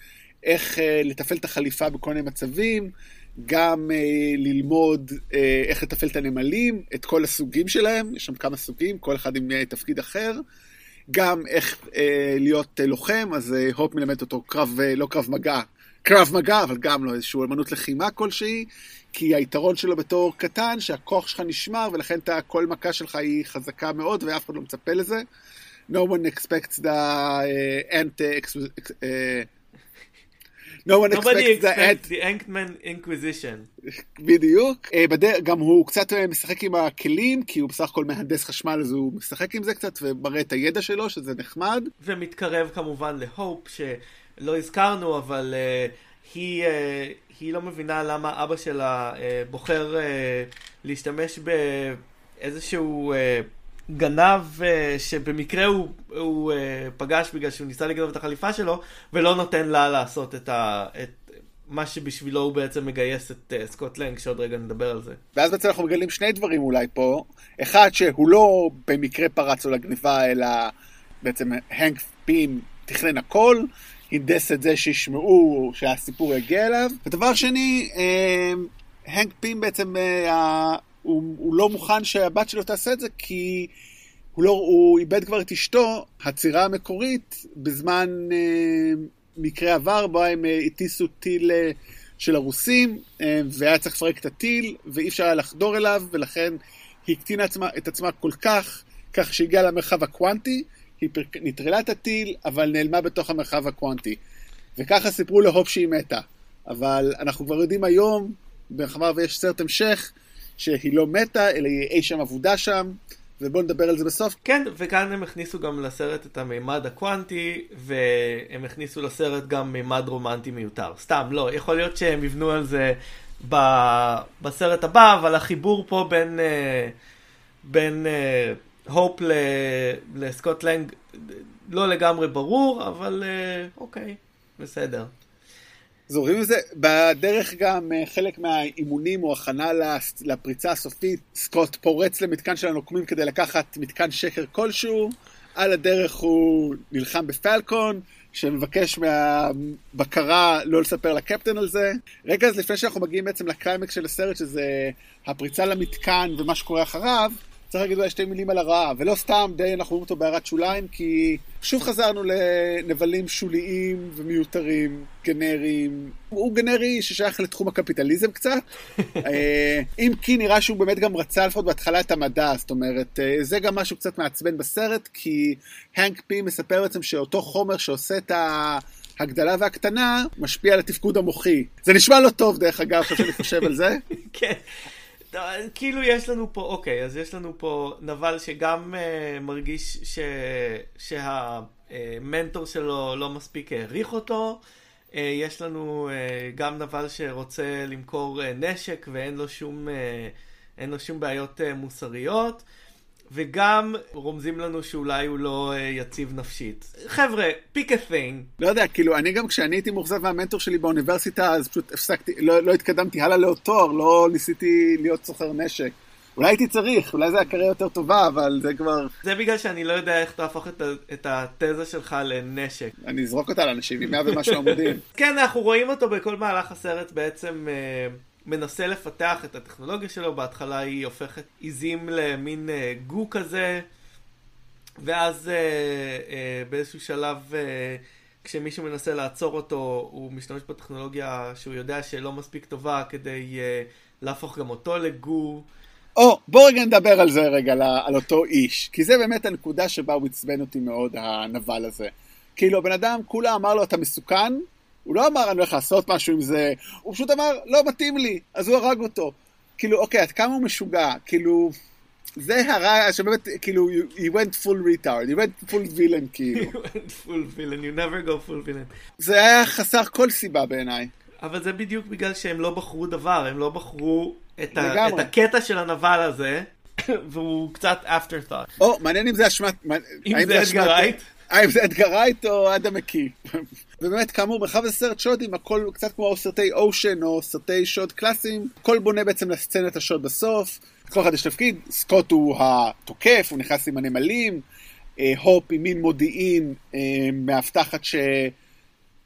איך אה, לתפעל את החליפה בכל מיני מצבים, גם אה, ללמוד אה, איך לתפעל את הנמלים, את כל הסוגים שלהם, יש שם כמה סוגים, כל אחד עם אה, תפקיד אחר. גם איך אה, להיות אה, לוחם, אז אה, הופ מלמד אותו קרב, אה, לא קרב מגע, קרב מגע, אבל גם לא איזושהי אמנות לחימה כלשהי, כי היתרון שלו בתור קטן, שהכוח שלך נשמר, ולכן אתה, כל מכה שלך היא חזקה מאוד, ואף אחד לא מצפה לזה. No one expects the uh, ant uh, no one Nobody expects that. expects the Ankman Inquisition. בדיוק. אה, גם הוא קצת אה, משחק עם הכלים, כי הוא בסך הכל מהנדס חשמל, אז הוא משחק עם זה קצת ומראה את הידע שלו, שזה נחמד. ומתקרב כמובן להופ, שלא הזכרנו, אבל uh, היא, uh, היא לא מבינה למה אבא שלה uh, בוחר uh, להשתמש באיזשהו uh, גנב uh, שבמקרה הוא, הוא uh, פגש בגלל שהוא ניסה לגנוב את החליפה שלו, ולא נותן לה לעשות את, ה, את מה שבשבילו הוא בעצם מגייס את uh, סקוט לנג, שעוד רגע נדבר על זה. ואז בעצם אנחנו מגלים שני דברים אולי פה. אחד, שהוא לא במקרה פרץ לו לגניבה, אלא בעצם הנק פים תכנן הכל, הנדס את זה שישמעו, שהסיפור יגיע אליו. ודבר שני, אה, הנק פים בעצם, אה, הוא, הוא לא מוכן שהבת שלו תעשה את זה, כי הוא, לא, הוא איבד כבר את אשתו, הצירה המקורית, בזמן אה, מקרה עבר, בו הם אה, הטיסו טיל אה, של הרוסים, אה, והיה צריך לפרק את הטיל, ואי אפשר היה לחדור אליו, ולכן היא הקטינה עצמה, את עצמה כל כך, כך שהגיעה למרחב הקוונטי, היא פרק... נטרלה את הטיל, אבל נעלמה בתוך המרחב הקוונטי. וככה סיפרו להופ שהיא מתה. אבל אנחנו כבר יודעים היום, מאחר ויש סרט המשך, שהיא לא מתה, אלא היא אי שם אבודה שם, ובואו נדבר על זה בסוף. כן, וכאן הם הכניסו גם לסרט את המימד הקוונטי, והם הכניסו לסרט גם מימד רומנטי מיותר. סתם, לא, יכול להיות שהם יבנו על זה ב... בסרט הבא, אבל החיבור פה בין... אה, בין אה, הופ ל... לסקוט לנג לא לגמרי ברור, אבל אה, אוקיי, בסדר. זוכרים את זה? בדרך גם אה, חלק מהאימונים או הכנה לפריצה הסופית, סקוט פורץ למתקן של הנוקמים כדי לקחת מתקן שקר כלשהו, על הדרך הוא נלחם בפלקון, שמבקש מהבקרה לא לספר לקפטן על זה. רגע, אז לפני שאנחנו מגיעים בעצם לקליימקס של הסרט, שזה הפריצה למתקן ומה שקורה אחריו, צריך להגיד אולי שתי מילים על הרעה, ולא סתם די אנחנו רואים אותו בהערת שוליים, כי שוב חזרנו לנבלים שוליים ומיותרים, גנריים. הוא גנרי ששייך לתחום הקפיטליזם קצת. אה, אם כי נראה שהוא באמת גם רצה לפחות בהתחלה את המדע, זאת אומרת, אה, זה גם משהו קצת מעצבן בסרט, כי הנק פי מספר בעצם שאותו חומר שעושה את ה... הגדלה והקטנה משפיע על התפקוד המוחי. זה נשמע לא טוב דרך אגב, עכשיו שאני חושב על זה. כן. כאילו יש לנו פה, אוקיי, אז יש לנו פה נבל שגם uh, מרגיש ש... שהמנטור שלו לא מספיק העריך אותו. Uh, יש לנו uh, גם נבל שרוצה למכור uh, נשק ואין לו שום, אין לו שום בעיות uh, מוסריות. וגם רומזים לנו שאולי הוא לא uh, יציב נפשית. חבר'ה, פיק א thing. לא יודע, כאילו, אני גם כשאני הייתי מאוכזב מהמנטור שלי באוניברסיטה, אז פשוט הפסקתי, לא, לא התקדמתי הלאה לעוד תואר, לא ניסיתי להיות סוחר נשק. אולי הייתי צריך, אולי זה היה קריירה יותר טובה, אבל זה כבר... זה בגלל שאני לא יודע איך תהפוך את, את התזה שלך לנשק. אני אזרוק אותה לאנשים עם מאה ומשהו עמודים. כן, אנחנו רואים אותו בכל מהלך הסרט בעצם... Uh... מנסה לפתח את הטכנולוגיה שלו, בהתחלה היא הופכת עיזים למין אה, גו כזה, ואז אה, אה, באיזשהו שלב, אה, כשמישהו מנסה לעצור אותו, הוא משתמש בטכנולוגיה שהוא יודע שלא מספיק טובה כדי אה, להפוך גם אותו לגו. או, oh, בוא רגע נדבר על זה רגע, על, על אותו איש, כי זה באמת הנקודה שבה הוא עצבן אותי מאוד, הנבל הזה. כאילו, הבן אדם כולה אמר לו, אתה מסוכן, הוא לא אמר אני הולך לעשות משהו עם זה, הוא פשוט אמר לא מתאים לי, אז הוא הרג אותו. כאילו, אוקיי, עד כמה הוא משוגע, כאילו, זה הרע שבאמת, כאילו, you, you went full retard, you went full villain, כאילו. you went full villain, you never go full villain. זה היה חסר כל סיבה בעיניי. אבל זה בדיוק בגלל שהם לא בחרו דבר, הם לא בחרו את, ה, את הקטע של הנבל הזה, והוא קצת after thought. או, מעניין אם זה אשמת... אם זה אדגר רייט? זה אדגר רייט או אדם מקי. ובאמת, כאמור, מרחב הסרט שודים, הכל קצת כמו סרטי אושן או סרטי שוד קלאסיים, הכל בונה בעצם לסצנת השוד בסוף. כל אחד יש תפקיד, סקוט הוא התוקף, הוא נכנס עם הנמלים, אה, הופ עם מין מודיעין אה, מאבטחת ש...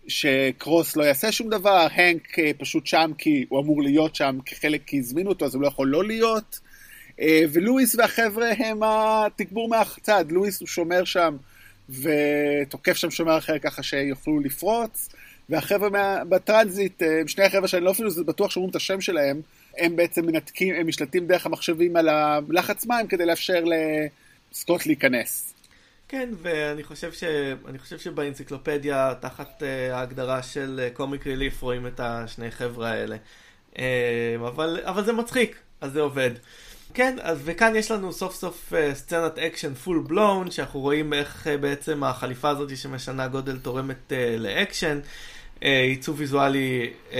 שקרוס לא יעשה שום דבר, הנק אה, פשוט שם כי הוא אמור להיות שם כחלק כי הזמינו אותו אז הוא לא יכול לא להיות. ולואיס והחבר'ה הם התגבור מהצד, לואיס הוא שומר שם ותוקף שם שומר אחר ככה שיוכלו לפרוץ. והחבר'ה מה... בטרנזיט, אה, שני החבר'ה שאני לא אפילו בטוח שאומרים את השם שלהם, הם בעצם מנתקים, הם משלטים דרך המחשבים על הלחץ מים כדי לאפשר לסקוט להיכנס. כן, ואני חושב, ש... חושב שבאנציקלופדיה, תחת אה, ההגדרה של comic אה, relief, רואים את השני חבר'ה האלה. אה, אבל, אבל זה מצחיק, אז זה עובד. כן, אז וכאן יש לנו סוף סוף אה, סצנת אקשן full blown, שאנחנו רואים איך אה, בעצם החליפה הזאת שמשנה גודל תורמת אה, לאקשן. עיצוב ויזואלי אה,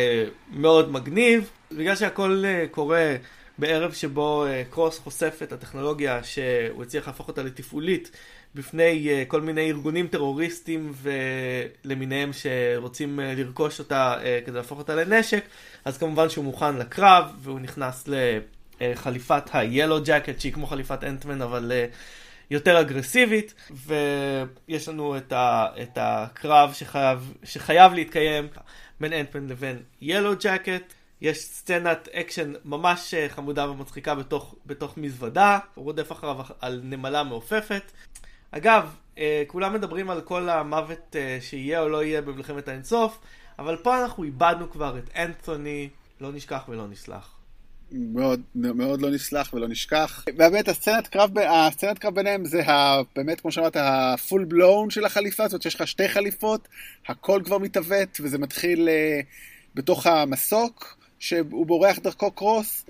מאוד מגניב. בגלל שהכל אה, קורה בערב שבו uh, קרוס חושף את הטכנולוגיה שהוא הצליח להפוך אותה לתפעולית בפני uh, כל מיני ארגונים טרוריסטים ולמיניהם שרוצים uh, לרכוש אותה uh, כדי להפוך אותה לנשק, אז כמובן שהוא מוכן לקרב והוא נכנס לחליפת ה-Yellow Jacket שהיא כמו חליפת אנטמן אבל uh, יותר אגרסיבית ויש לנו את, ה, את הקרב שחייב, שחייב להתקיים בין אנטמן לבין Yellow Jacket. יש סצנת אקשן ממש חמודה ומצחיקה בתוך, בתוך מזוודה, הוא רודף אחריו על נמלה מעופפת. אגב, אה, כולם מדברים על כל המוות אה, שיהיה או לא יהיה במלחמת האינסוף, אבל פה אנחנו איבדנו כבר את אנתוני, לא נשכח ולא נסלח. מאוד, מאוד לא נסלח ולא נשכח. באמת, הסצנת קרב, הסצנת קרב ביניהם זה ה, באמת, כמו שאמרת, ה full blown של החליפה, זאת אומרת שיש לך שתי חליפות, הכל כבר מתעוות, וזה מתחיל uh, בתוך המסוק, שהוא בורח דרכו קרוס,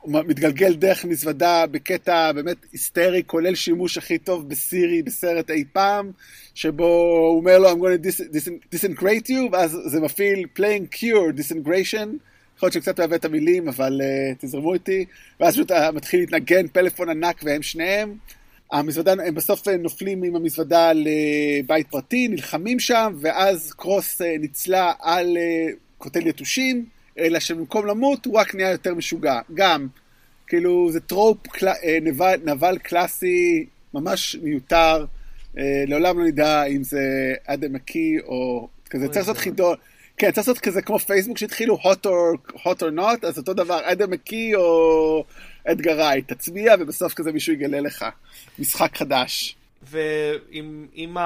הוא מתגלגל דרך מזוודה בקטע באמת היסטרי, כולל שימוש הכי טוב בסירי בסרט אי פעם, שבו הוא אומר לו, I'm going to disintegrate you, ואז זה מפעיל playing cure disintegration. יכול להיות שקצת אוהב את המילים, אבל uh, תזרמו איתי. ואז פשוט uh, מתחיל להתנגן פלאפון ענק והם שניהם. המזוודה, הם בסוף uh, נופלים עם המזוודה לבית פרטי, נלחמים שם, ואז קרוס uh, ניצלה על uh, קוטל יתושים. אלא שבמקום למות הוא רק נהיה יותר משוגע. גם, כאילו, זה trope קל... אה, נבל, נבל קלאסי ממש מיותר. אה, לעולם לא נדע אם זה אדם מקי או כזה, צריך לעשות חידון. כן, צריך לעשות כזה כמו פייסבוק שהתחילו hot or, hot or not, אז אותו דבר, אדם מקי או אדגר רייט, תצביע ובסוף כזה מישהו יגלה לך משחק חדש. ועם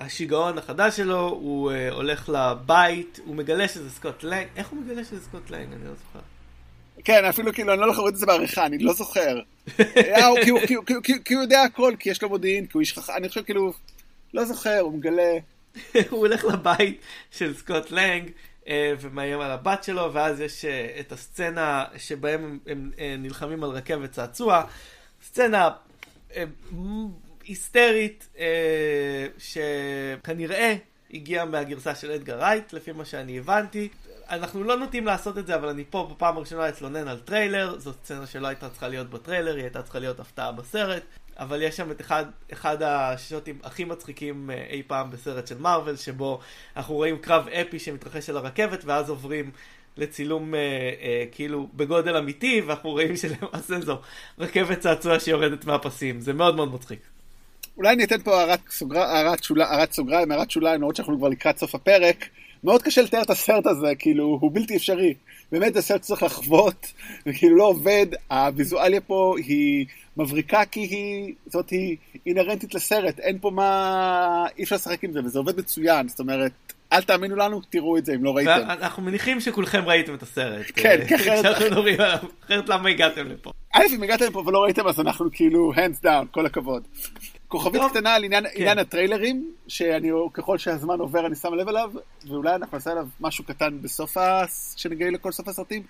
השיגעון החדש שלו, הוא אה, הולך לבית, הוא מגלה שזה סקוט לנג, איך הוא מגלה שזה סקוט לנג? אני לא זוכר. כן, אפילו כאילו, אני לא יכול לראות את זה בעריכה, אני לא זוכר. אה, כי הוא יודע הכל, כי יש לו מודיעין, כי הוא איש חכם, אני חושב כאילו, לא זוכר, הוא מגלה. הוא הולך לבית של סקוט לנג. אה, ומאיים על הבת שלו, ואז יש את הסצנה שבהם הם נלחמים על רכבת צעצוע. סצנה היסטרית, אה, שכנראה הגיעה מהגרסה של אדגר רייט, לפי מה שאני הבנתי. אנחנו לא נוטים לעשות את זה, אבל אני פה בפעם הראשונה אתלונן על טריילר, זאת סצנה שלא הייתה צריכה להיות בטריילר, היא הייתה צריכה להיות הפתעה בסרט. אבל יש שם את אחד, אחד השוטים הכי מצחיקים אה, אי פעם בסרט של מארוול, שבו אנחנו רואים קרב אפי שמתרחש על הרכבת, ואז עוברים לצילום אה, אה, כאילו בגודל אמיתי, ואנחנו רואים שלמעשה זו רכבת צעצוע שיורדת מהפסים. זה מאוד מאוד מצחיק. אולי אני אתן פה הערת, סוגר, הערת, סוגריים, הערת שוליים, למרות שאנחנו כבר לקראת סוף הפרק. מאוד קשה לתאר את הסרט הזה, כאילו, הוא בלתי אפשרי. באמת זה סרט שצריך לחוות, וכאילו לא עובד. הוויזואליה פה היא מבריקה כי היא, זאת אומרת, היא אינהרנטית לסרט. אין פה מה, אי אפשר לשחק עם זה, וזה עובד מצוין. זאת אומרת, אל תאמינו לנו, תראו את זה אם לא ראיתם. אנחנו מניחים שכולכם ראיתם את הסרט. כן, כי אחרת למה הגעתם לפה? א', אם הגעתם לפה ולא ראיתם, אז אנחנו כאילו, hands down, כל הכבוד. כוכבית קטנה על עניין, כן. עניין הטריילרים, שאני, ככל שהזמן עובר אני שם לב אליו, ואולי אנחנו נעשה עליו משהו קטן בסוף, כשנגיע לכל סוף הסרטים.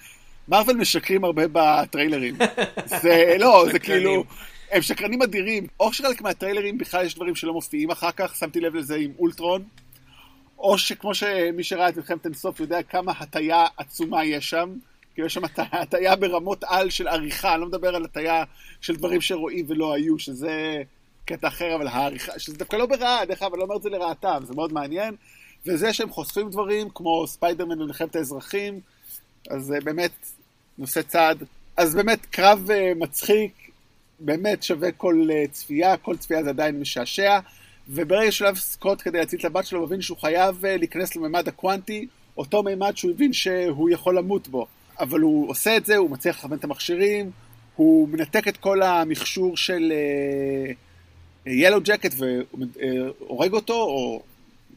מרוויל משקרים הרבה בטריילרים. זה, לא, זה כאילו, הם שקרנים אדירים. או שחלק מהטריילרים בכלל יש דברים שלא מופיעים אחר כך, שמתי לב לזה עם אולטרון. או שכמו שמי שראה את מלחמת אינסוף יודע כמה הטיה עצומה יש שם. כאילו יש שם הטיה ברמות על של עריכה, אני לא מדבר על הטיה של דברים שרואים ולא היו, שזה קטע אחר, אבל העריכה, שזה דווקא לא ברעה, דרך אגב, אני לא אומר את זה לרעתם, זה מאוד מעניין. וזה שהם חושפים דברים, כמו ספיידרמן במלחמת האזרחים, אז זה באמת נושא צעד. אז באמת, קרב uh, מצחיק, באמת שווה כל uh, צפייה, כל צפייה זה עדיין משעשע. וברגע שלב סקוט כדי להציל את הבת שלו, מבין שהוא חייב להיכנס לממד הקוונטי, אותו מימד שהוא הבין שהוא יכול למות בו. אבל הוא עושה את זה, הוא מצליח לכוון את המכשירים, הוא מנתק את כל המכשור של... אה, ילו ג'קט והורג אותו, או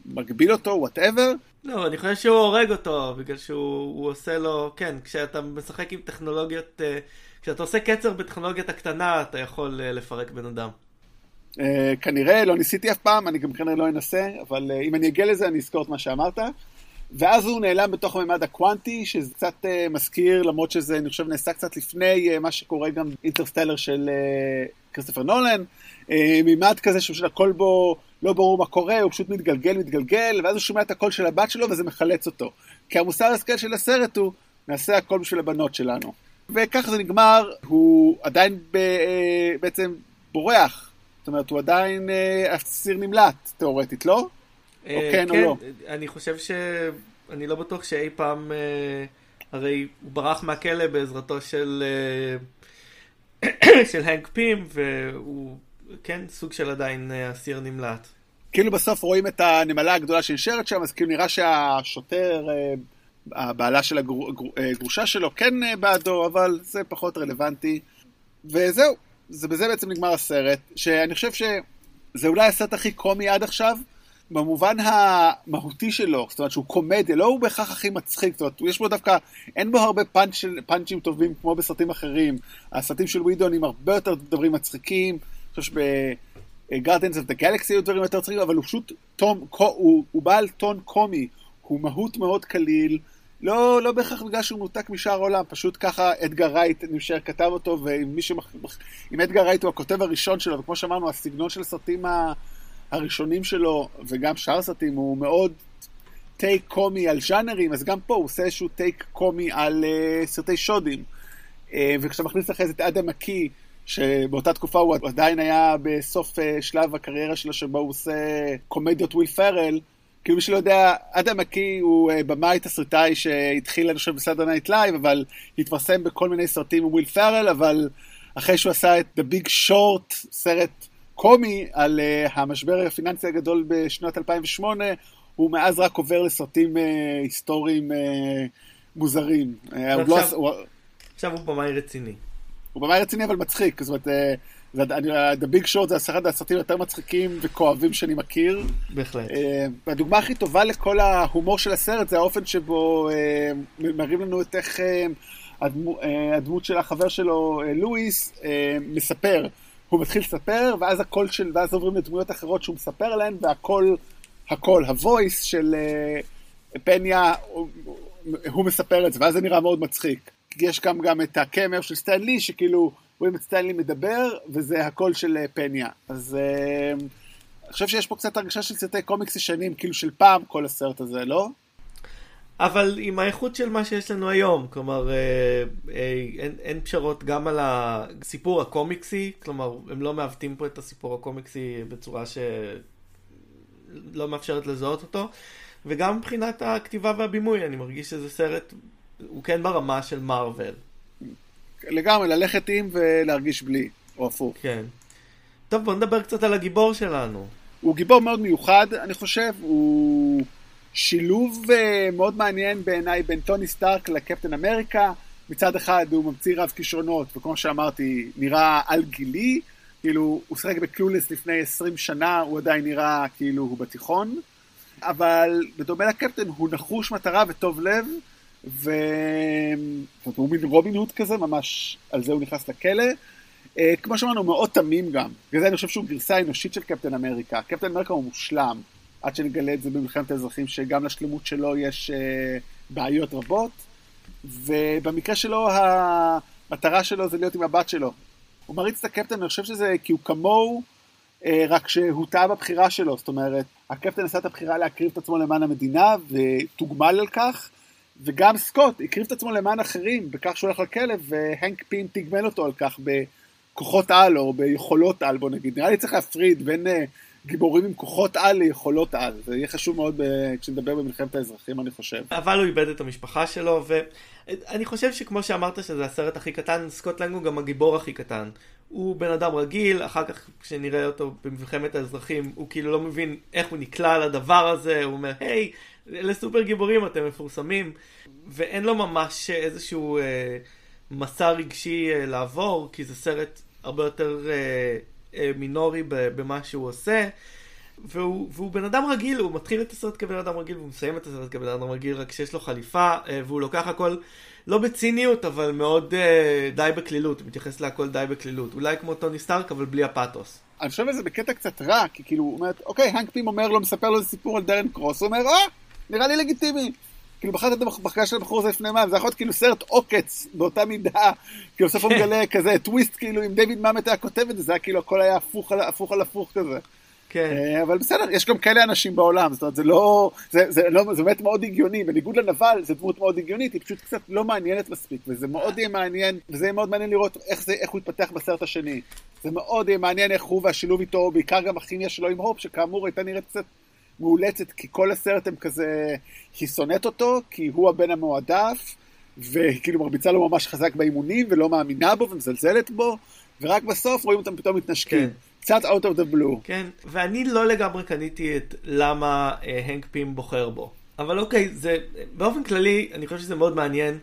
מגביל אותו, whatever. לא, אני חושב שהוא הורג אותו, בגלל שהוא עושה לו, כן, כשאתה משחק עם טכנולוגיות, אה, כשאתה עושה קצר בטכנולוגיית הקטנה, אתה יכול אה, לפרק בן אדם. אה, כנראה, לא ניסיתי אף פעם, אני גם כנראה לא אנסה, אבל אה, אם אני אגיע לזה אני אזכור את מה שאמרת. ואז הוא נעלם בתוך הממד הקוונטי, שזה קצת אה, מזכיר, למרות שזה, אני חושב, נעשה קצת לפני אה, מה שקורה גם באינטרסטלר של אה, כריסטופר נולן. Uh, מימד כזה שפשוט הכל בו לא ברור מה קורה, הוא פשוט מתגלגל, מתגלגל, ואז הוא שומע את הקול של הבת שלו וזה מחלץ אותו. כי המוסר השכל של הסרט הוא, נעשה הכל בשביל הבנות שלנו. וככה זה נגמר, הוא עדיין ב, uh, בעצם בורח. זאת אומרת, הוא עדיין אסיר uh, נמלט, תאורטית, לא? או אה, כן, כן או לא? אני חושב ש... אני לא בטוח שאי פעם... אה, הרי הוא ברח מהכלא בעזרתו של... אה, של הנק פים, והוא כן סוג של עדיין אסיר נמלט. כאילו בסוף רואים את הנמלה הגדולה שנשארת שם, אז כאילו נראה שהשוטר, הבעלה של הגרושה שלו כן בעדו, אבל זה פחות רלוונטי. וזהו, זה בזה בעצם נגמר הסרט, שאני חושב שזה אולי הסרט הכי קומי עד עכשיו. במובן המהותי שלו, זאת אומרת שהוא קומדיה, לא הוא בהכרח הכי מצחיק, זאת אומרת, יש בו דווקא, אין בו הרבה פאנצ', פאנצ'ים טובים כמו בסרטים אחרים. הסרטים של ווידון עם הרבה יותר דברים מצחיקים, חושב שב-Guardians of the Galaxy היו דברים יותר מצחיקים, אבל הוא פשוט טום, הוא, הוא בעל טון קומי, הוא מהות מאוד קליל, לא, לא בהכרח בגלל שהוא מנותק משאר העולם, פשוט ככה אדגר רייט נשאר כתב אותו, ואם שמח... אדגר רייט הוא הכותב הראשון שלו, וכמו שאמרנו, הסגנון של הסרטים ה... הראשונים שלו, וגם שאר סרטים, הוא מאוד take קומי על ז'אנרים, אז גם פה הוא עושה איזשהו take קומי על uh, סרטי שודים. Uh, וכשאתה מכניס לך את אדם מקי, שבאותה תקופה הוא עדיין היה בסוף uh, שלב הקריירה שלו, שבו הוא עושה קומדיות וויל פרל, כאילו מי שלא יודע, אדם מקי הוא uh, במאי תסריטאי שהתחיל, אני חושב, בסאטרדיי נייט לייב, אבל התפרסם בכל מיני סרטים עם וויל פרל, אבל אחרי שהוא עשה את The Big Short, סרט קומי על uh, המשבר הפיננסי הגדול בשנת 2008, הוא מאז רק עובר לסרטים uh, היסטוריים uh, מוזרים. עכשיו, לא, הוא... עכשיו הוא במאי רציני. הוא במאי רציני אבל מצחיק, זאת אומרת, uh, The Big Short זה אחד הסרטים היותר מצחיקים וכואבים שאני מכיר. בהחלט. והדוגמה הכי טובה לכל ההומור של הסרט זה האופן שבו מראים לנו את איך הדמות של החבר שלו, לואיס, מספר. הוא מתחיל לספר, ואז הקול של, ואז עוברים לדמויות אחרות שהוא מספר להן, והקול, הקול, הוויס של uh, פניה, הוא, הוא מספר את זה, ואז זה נראה מאוד מצחיק. יש גם גם את הקמר של סטנלי, שכאילו רואים את סטנלי מדבר, וזה הקול של uh, פניה. אז uh, אני חושב שיש פה קצת הרגשה של סרטי קומיקס ישנים, כאילו של פעם, כל הסרט הזה, לא? אבל עם האיכות של מה שיש לנו היום, כלומר, אה, אה, אין, אין פשרות גם על הסיפור הקומיקסי, כלומר, הם לא מעוותים פה את הסיפור הקומיקסי בצורה שלא מאפשרת לזהות אותו, וגם מבחינת הכתיבה והבימוי, אני מרגיש שזה סרט, הוא כן ברמה של מארוול. לגמרי, ללכת עם ולהרגיש בלי, או הפוך. כן. טוב, בוא נדבר קצת על הגיבור שלנו. הוא גיבור מאוד מיוחד, אני חושב, הוא... שילוב uh, מאוד מעניין בעיניי בין טוני סטארק לקפטן אמריקה. מצד אחד הוא ממציא רב כישרונות, וכמו שאמרתי, נראה על גילי, כאילו הוא שיחק בקלולס לפני 20 שנה, הוא עדיין נראה כאילו הוא בתיכון, אבל בדומה לקפטן הוא נחוש מטרה וטוב לב, והוא מין רובין הוד כזה, ממש על זה הוא נכנס לכלא. Uh, כמו שאמרנו, מאוד תמים גם. בגלל זה אני חושב שהוא גרסה אנושית של קפטן אמריקה. קפטן אמריקה הוא מושלם. עד שנגלה את זה במלחמת האזרחים, שגם לשלמות שלו יש uh, בעיות רבות, ובמקרה שלו, המטרה שלו זה להיות עם הבת שלו. הוא מריץ את הקפטן, אני חושב שזה כי הוא כמוהו, uh, רק שהוא טעה בבחירה שלו, זאת אומרת, הקפטן עשה את הבחירה להקריב את עצמו למען המדינה, ותוגמל על כך, וגם סקוט הקריב את עצמו למען אחרים, בכך שהוא הולך לכלא, והנק פין תגמל אותו על כך בכוחות על, או ביכולות על, בוא נגיד. נראה לי צריך להפריד בין... Uh, גיבורים עם כוחות על ליכולות על. זה יהיה חשוב מאוד כשנדבר במלחמת האזרחים, אני חושב. אבל הוא איבד את המשפחה שלו, ואני חושב שכמו שאמרת שזה הסרט הכי קטן, סקוט לנג הוא גם הגיבור הכי קטן. הוא בן אדם רגיל, אחר כך כשנראה אותו במלחמת האזרחים, הוא כאילו לא מבין איך הוא נקלע לדבר הזה, הוא אומר, היי, אלה סופר גיבורים, אתם מפורסמים, ואין לו ממש איזשהו אה, מסע רגשי אה, לעבור, כי זה סרט הרבה יותר... אה, אה, מינורי במה שהוא עושה. והוא, והוא בן אדם רגיל, הוא מתחיל את הסרט כבן אדם רגיל והוא מסיים את הסרט כבן אדם רגיל, רק שיש לו חליפה, אה, והוא לוקח הכל, לא בציניות, אבל מאוד uh, די בקלילות, מתייחס להכל די בקלילות. אולי כמו טוני סטארק, אבל בלי הפאתוס. אני חושב על זה בקטע קצת רע, כי כאילו, הוא אומר, אוקיי, הנק פים אומר לו, מספר לו סיפור על דרן קרוס, הוא אומר, אה, נראה לי לגיטימי. כאילו בחרת את המחקר של הבחור הזה לפני מה, זה יכול להיות כאילו סרט עוקץ באותה מידה, כאילו בסוף הוא מגלה כזה טוויסט, כאילו אם דיוויד מאמט היה כותב את זה, זה היה כאילו הכל היה הפוך על הפוך, על הפוך כזה. כן. אה, אבל בסדר, יש גם כאלה אנשים בעולם, זאת אומרת, זה לא, זה, זה, לא, זה באמת מאוד הגיוני, בניגוד לנבל, זו דמות מאוד הגיונית, היא פשוט קצת לא מעניינת מספיק, וזה מאוד יהיה מעניין, וזה יהיה מאוד מעניין לראות איך, זה, איך הוא יתפתח בסרט השני. זה מאוד יהיה מעניין איך הוא והשילוב איתו, בעיקר גם הכימיה שלו עם הופ, שכאמור הייתה נראית קצת מאולצת, כי כל הסרט הם כזה, היא שונאת אותו, כי הוא הבן המועדף, וכאילו מרביצה לו ממש חזק באימונים, ולא מאמינה בו ומזלזלת בו, ורק בסוף רואים אותם פתאום מתנשקים. כן. קצת out of the blue. כן, ואני לא לגמרי קניתי את למה אה, הנק פים בוחר בו. אבל אוקיי, זה, באופן כללי, אני חושב שזה מאוד מעניין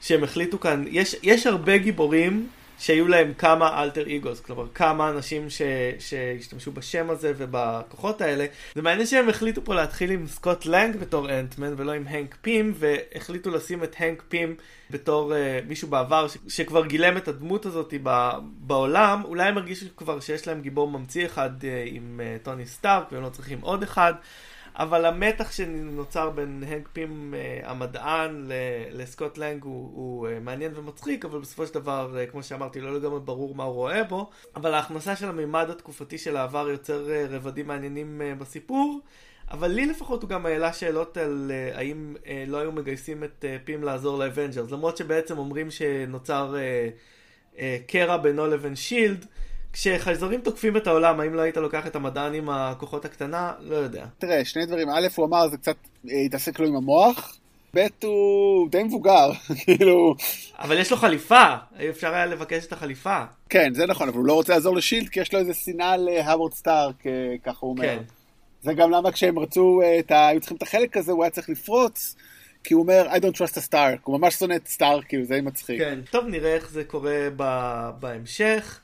שהם החליטו כאן, יש, יש הרבה גיבורים שהיו להם כמה alter egos, כלומר כמה אנשים ש, שהשתמשו בשם הזה ובכוחות האלה. זה מעניין שהם החליטו פה להתחיל עם סקוט לנג בתור אנטמן ולא עם הנק פים, והחליטו לשים את הנק פים בתור uh, מישהו בעבר ש, שכבר גילם את הדמות הזאת ב, בעולם. אולי הם הרגישו כבר שיש להם גיבור ממציא אחד uh, עם uh, טוני סטארק והם לא צריכים עוד אחד. אבל המתח שנוצר בין הנק פים uh, המדען לסקוט לנג הוא, הוא uh, מעניין ומצחיק, אבל בסופו של דבר, uh, כמו שאמרתי, לא לגמרי ברור מה הוא רואה בו. אבל ההכנסה של המימד התקופתי של העבר יוצר רבדים מעניינים בסיפור. אבל לי לפחות הוא גם העלה שאלות על uh, האם uh, לא היו מגייסים את uh, פים לעזור לאבנג'רס, למרות שבעצם אומרים שנוצר uh, uh, קרע בינו לבין שילד. כשחייזרים תוקפים את העולם, האם לא היית לוקח את המדען עם הכוחות הקטנה? לא יודע. תראה, שני דברים. א', הוא אמר, זה קצת אה, התעסק לו עם המוח. ב', הוא די מבוגר, כאילו... אבל יש לו חליפה, אפשר היה לבקש את החליפה. כן, זה נכון, אבל הוא לא רוצה לעזור לשילד, כי יש לו איזה שנאה להוורד סטארק, אה, ככה הוא אומר. כן. זה גם למה כשהם רצו, אה, את ה... היו צריכים את החלק הזה, הוא היה צריך לפרוץ. כי הוא אומר, I don't trust a Stark, הוא ממש שונא את סטארק, כאילו, זה מצחיק. כן, טוב, נראה איך זה קורה בהמשך.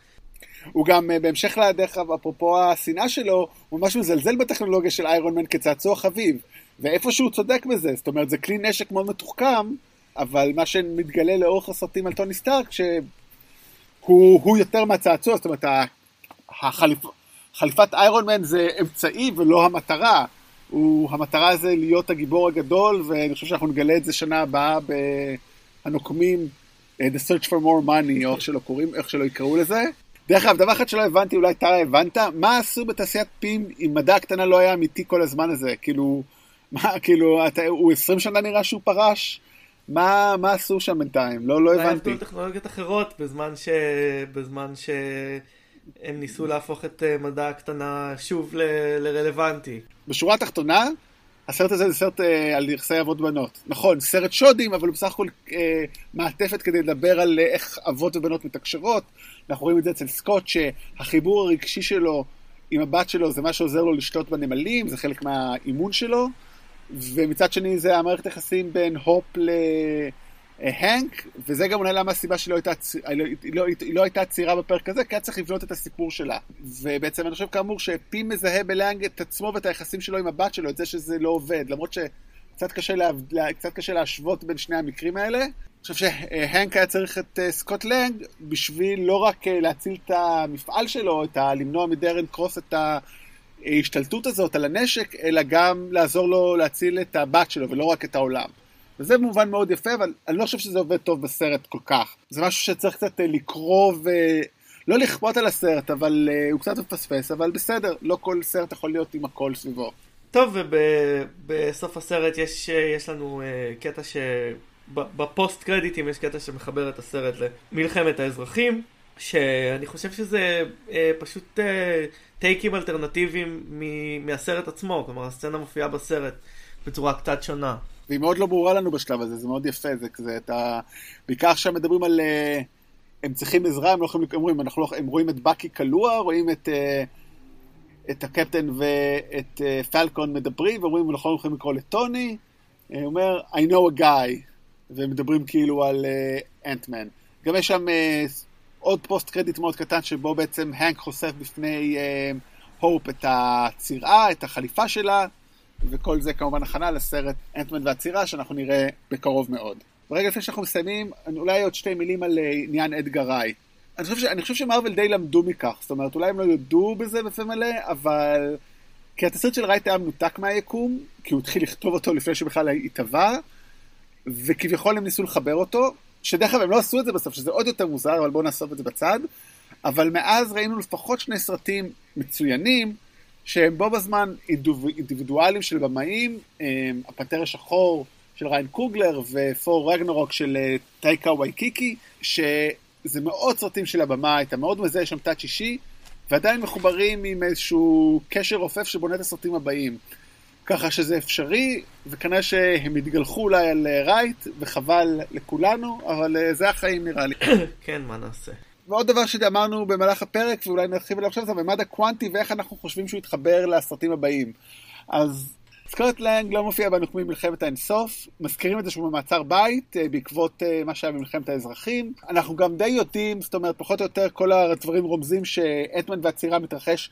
הוא גם, אה, בהמשך לדרך אפרופו השנאה שלו, הוא ממש מזלזל בטכנולוגיה של איירון מן כצעצוע חביב. ואיפה שהוא צודק בזה, זאת אומרת, זה כלי נשק מאוד מתוחכם, אבל מה שמתגלה לאורך הסרטים על טוני סטארק, שהוא יותר מהצעצוע, זאת אומרת, החליפ, חליפת איירון מן זה אמצעי ולא המטרה. הוא, המטרה זה להיות הגיבור הגדול, ואני חושב שאנחנו נגלה את זה שנה הבאה ב"הנוקמים", אה, The Search for More Money, או איך שלא קוראים, איך שלא יקראו לזה. דרך אגב, דבר אחד שלא הבנתי, אולי טרה הבנת, מה עשו בתעשיית פים אם מדע הקטנה לא היה אמיתי כל הזמן הזה? כאילו, מה, כאילו, אתה, הוא 20 שנה נראה שהוא פרש? מה, מה עשו שם בינתיים? לא, לא הבנתי. אולי טכנולוגיות אחרות בזמן, ש... בזמן שהם ניסו להפוך את אה, מדע הקטנה שוב ל... לרלוונטי. בשורה התחתונה, הסרט הזה זה סרט אה, על יחסי אבות בנות. נכון, סרט שודים, אבל הוא בסך הכל אה, מעטפת כדי לדבר על אה, איך אבות ובנות מתקשרות. אנחנו רואים את זה אצל סקוט, שהחיבור הרגשי שלו עם הבת שלו זה מה שעוזר לו לשלוט בנמלים, זה חלק מהאימון שלו. ומצד שני זה המערכת היחסים בין הופ להנק, וזה גם אולי למה הסיבה שלא הייתה, היא לא, לא הייתה צעירה בפרק הזה, כי היה צריך לבנות את הסיפור שלה. ובעצם אני חושב כאמור שפי מזהה בלאנג את עצמו ואת היחסים שלו עם הבת שלו, את זה שזה לא עובד, למרות שקצת קשה, לה, קצת קשה להשוות בין שני המקרים האלה. חושב שהנק היה צריך את אה, סקוט לנג בשביל לא רק אה, להציל את המפעל שלו, את ה... למנוע מדרן קרוס את. ההשתלטות הזאת על הנשק, אלא גם לעזור לו להציל את הבת שלו ולא רק את העולם. וזה במובן מאוד יפה, אבל אני לא חושב שזה עובד טוב בסרט כל כך. זה משהו שצריך קצת אה, לקרוא ו... לא לכפות על הסרט, אבל uh, הוא קצת מפספס, אבל בסדר, לא כל סרט יכול להיות עם הכל סביבו. טוב, ובסוף הסרט יש, יש לנו uh, קטע ש... בפוסט קרדיטים יש קטע שמחבר את הסרט למלחמת האזרחים, שאני חושב שזה uh, פשוט... Uh, טייקים אלטרנטיביים מהסרט עצמו, כלומר הסצנה מופיעה בסרט בצורה קצת שונה. והיא מאוד לא ברורה לנו בשלב הזה, זה מאוד יפה, זה כזה, אתה... בעיקר עכשיו מדברים על... אה, הם צריכים עזרה, הם לא יכולים, הם רואים, אנחנו לא, הם רואים את בקי כלוע, רואים את, אה, את הקפטן ואת אה, פלקון מדברים, ואומרים, הם לא יכולים לקרוא לטוני, הוא אומר, I know a guy, והם מדברים כאילו על אנטמן. גם יש שם עוד פוסט קרדיט מאוד קטן שבו בעצם הנק חושף בפני הופ uh, את הצירה, את החליפה שלה, וכל זה כמובן הכנה לסרט אנטמן והצירה שאנחנו נראה בקרוב מאוד. ברגע לפני שאנחנו מסיימים, אולי עוד שתי מילים על uh, עניין אדגר ראי. אני חושב. אני חושב שמרוויל די למדו מכך, זאת אומרת, אולי הם לא יודו בזה בפה מלא, אבל... כי התסריט של רייט היה מנותק מהיקום, כי הוא התחיל לכתוב אותו לפני שבכלל התהווה, וכביכול הם ניסו לחבר אותו, שדרך אגב הם לא עשו את זה בסוף, שזה עוד יותר מוזר, אבל בואו נעשות את זה בצד. אבל מאז ראינו לפחות שני סרטים מצוינים, שהם בו בזמן אינדיבידואלים של במאים, הפנתר השחור של ריין קוגלר ופור רגנרוק של אה, טייקה וייקיקי, שזה מאוד סרטים של הבמאי, אתה מאוד מזהה שם תת שישי, ועדיין מחוברים עם איזשהו קשר רופף שבונה את הסרטים הבאים. ככה שזה אפשרי, וכנראה שהם יתגלחו אולי על אה, רייט, וחבל לכולנו, אבל אה, זה החיים נראה לי. כן, מה נעשה? ועוד דבר שאמרנו במהלך הפרק, ואולי נרחיב עליו עכשיו, זה הממד הקוונטי ואיך אנחנו חושבים שהוא יתחבר לסרטים הבאים. אז סקוט לנג לא מופיע בנוקמים מלחמת האינסוף, מזכירים את זה שהוא במעצר בית אה, בעקבות מה שהיה במלחמת האזרחים. אנחנו גם די יודעים, זאת אומרת, פחות או יותר כל הדברים רומזים שאטמן והצירה מתרחש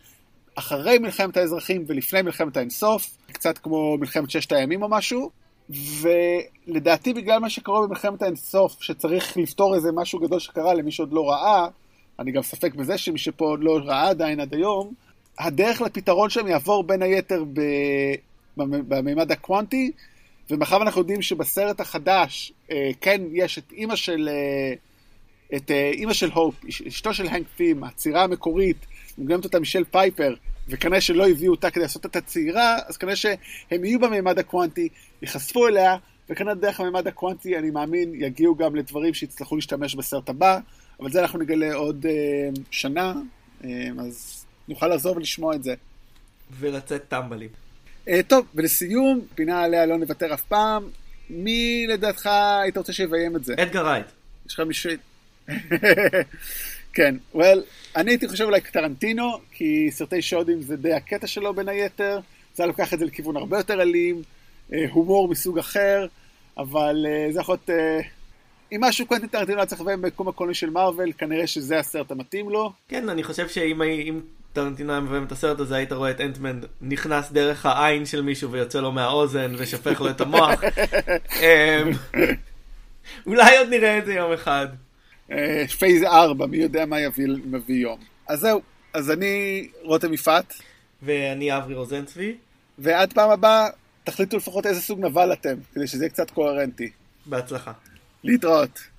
אחרי מלחמת האזרחים ולפני מלחמת האינסוף, קצת כמו מלחמת ששת הימים או משהו. ולדעתי בגלל מה שקורה במלחמת האינסוף, שצריך לפתור איזה משהו גדול שקרה למי שעוד לא ראה, אני גם ספק בזה שמי שפה עוד לא ראה עדיין עד היום, הדרך לפתרון שם יעבור בין היתר ב... במימד הקוונטי, ומאחר אנחנו יודעים שבסרט החדש, אה, כן, יש את אימא של, אה, את אה, אימא של הופ, אשתו של הנק פים, הצירה המקורית, מוגנת אותה מישל פייפר, וכנראה שלא הביאו אותה כדי לעשות את הצעירה, אז כנראה שהם יהיו במימד הקוונטי, ייחשפו אליה, וכנראה דרך המימד הקוונטי, אני מאמין, יגיעו גם לדברים שיצטרכו להשתמש בסרט הבא, אבל זה אנחנו נגלה עוד אה, שנה, אה, אז נוכל לחזור ולשמוע את זה. ולצאת טמבלים. אה, טוב, ולסיום, פינה עליה לא נוותר אף פעם, מי לדעתך היית רוצה שיביים את זה? אדגר רייט. יש לך מישהו... כן, well, אני הייתי חושב אולי טרנטינו, כי סרטי שודים זה די הקטע שלו בין היתר, זה היה לוקח את זה לכיוון הרבה יותר אלים, אה, הומור מסוג אחר, אבל אה, זה יכול להיות... אם משהו קוונטין טרנטינו היה צריך לביים בקום הקולני של מארוול, כנראה שזה הסרט המתאים לו. כן, אני חושב שאם טרנטינו היה מביים את הסרט הזה, היית רואה את אנטמן נכנס דרך העין של מישהו ויוצא לו מהאוזן ושופך לו את המוח. אמ, אולי עוד נראה את זה יום אחד. Phase 4, מי יודע מה יביא, מביא יום. אז זהו, אז אני רותם יפעת. ואני אברי רוזנצבי. ועד פעם הבאה, תחליטו לפחות איזה סוג נבל אתם, כדי שזה יהיה קצת קוהרנטי. בהצלחה. להתראות.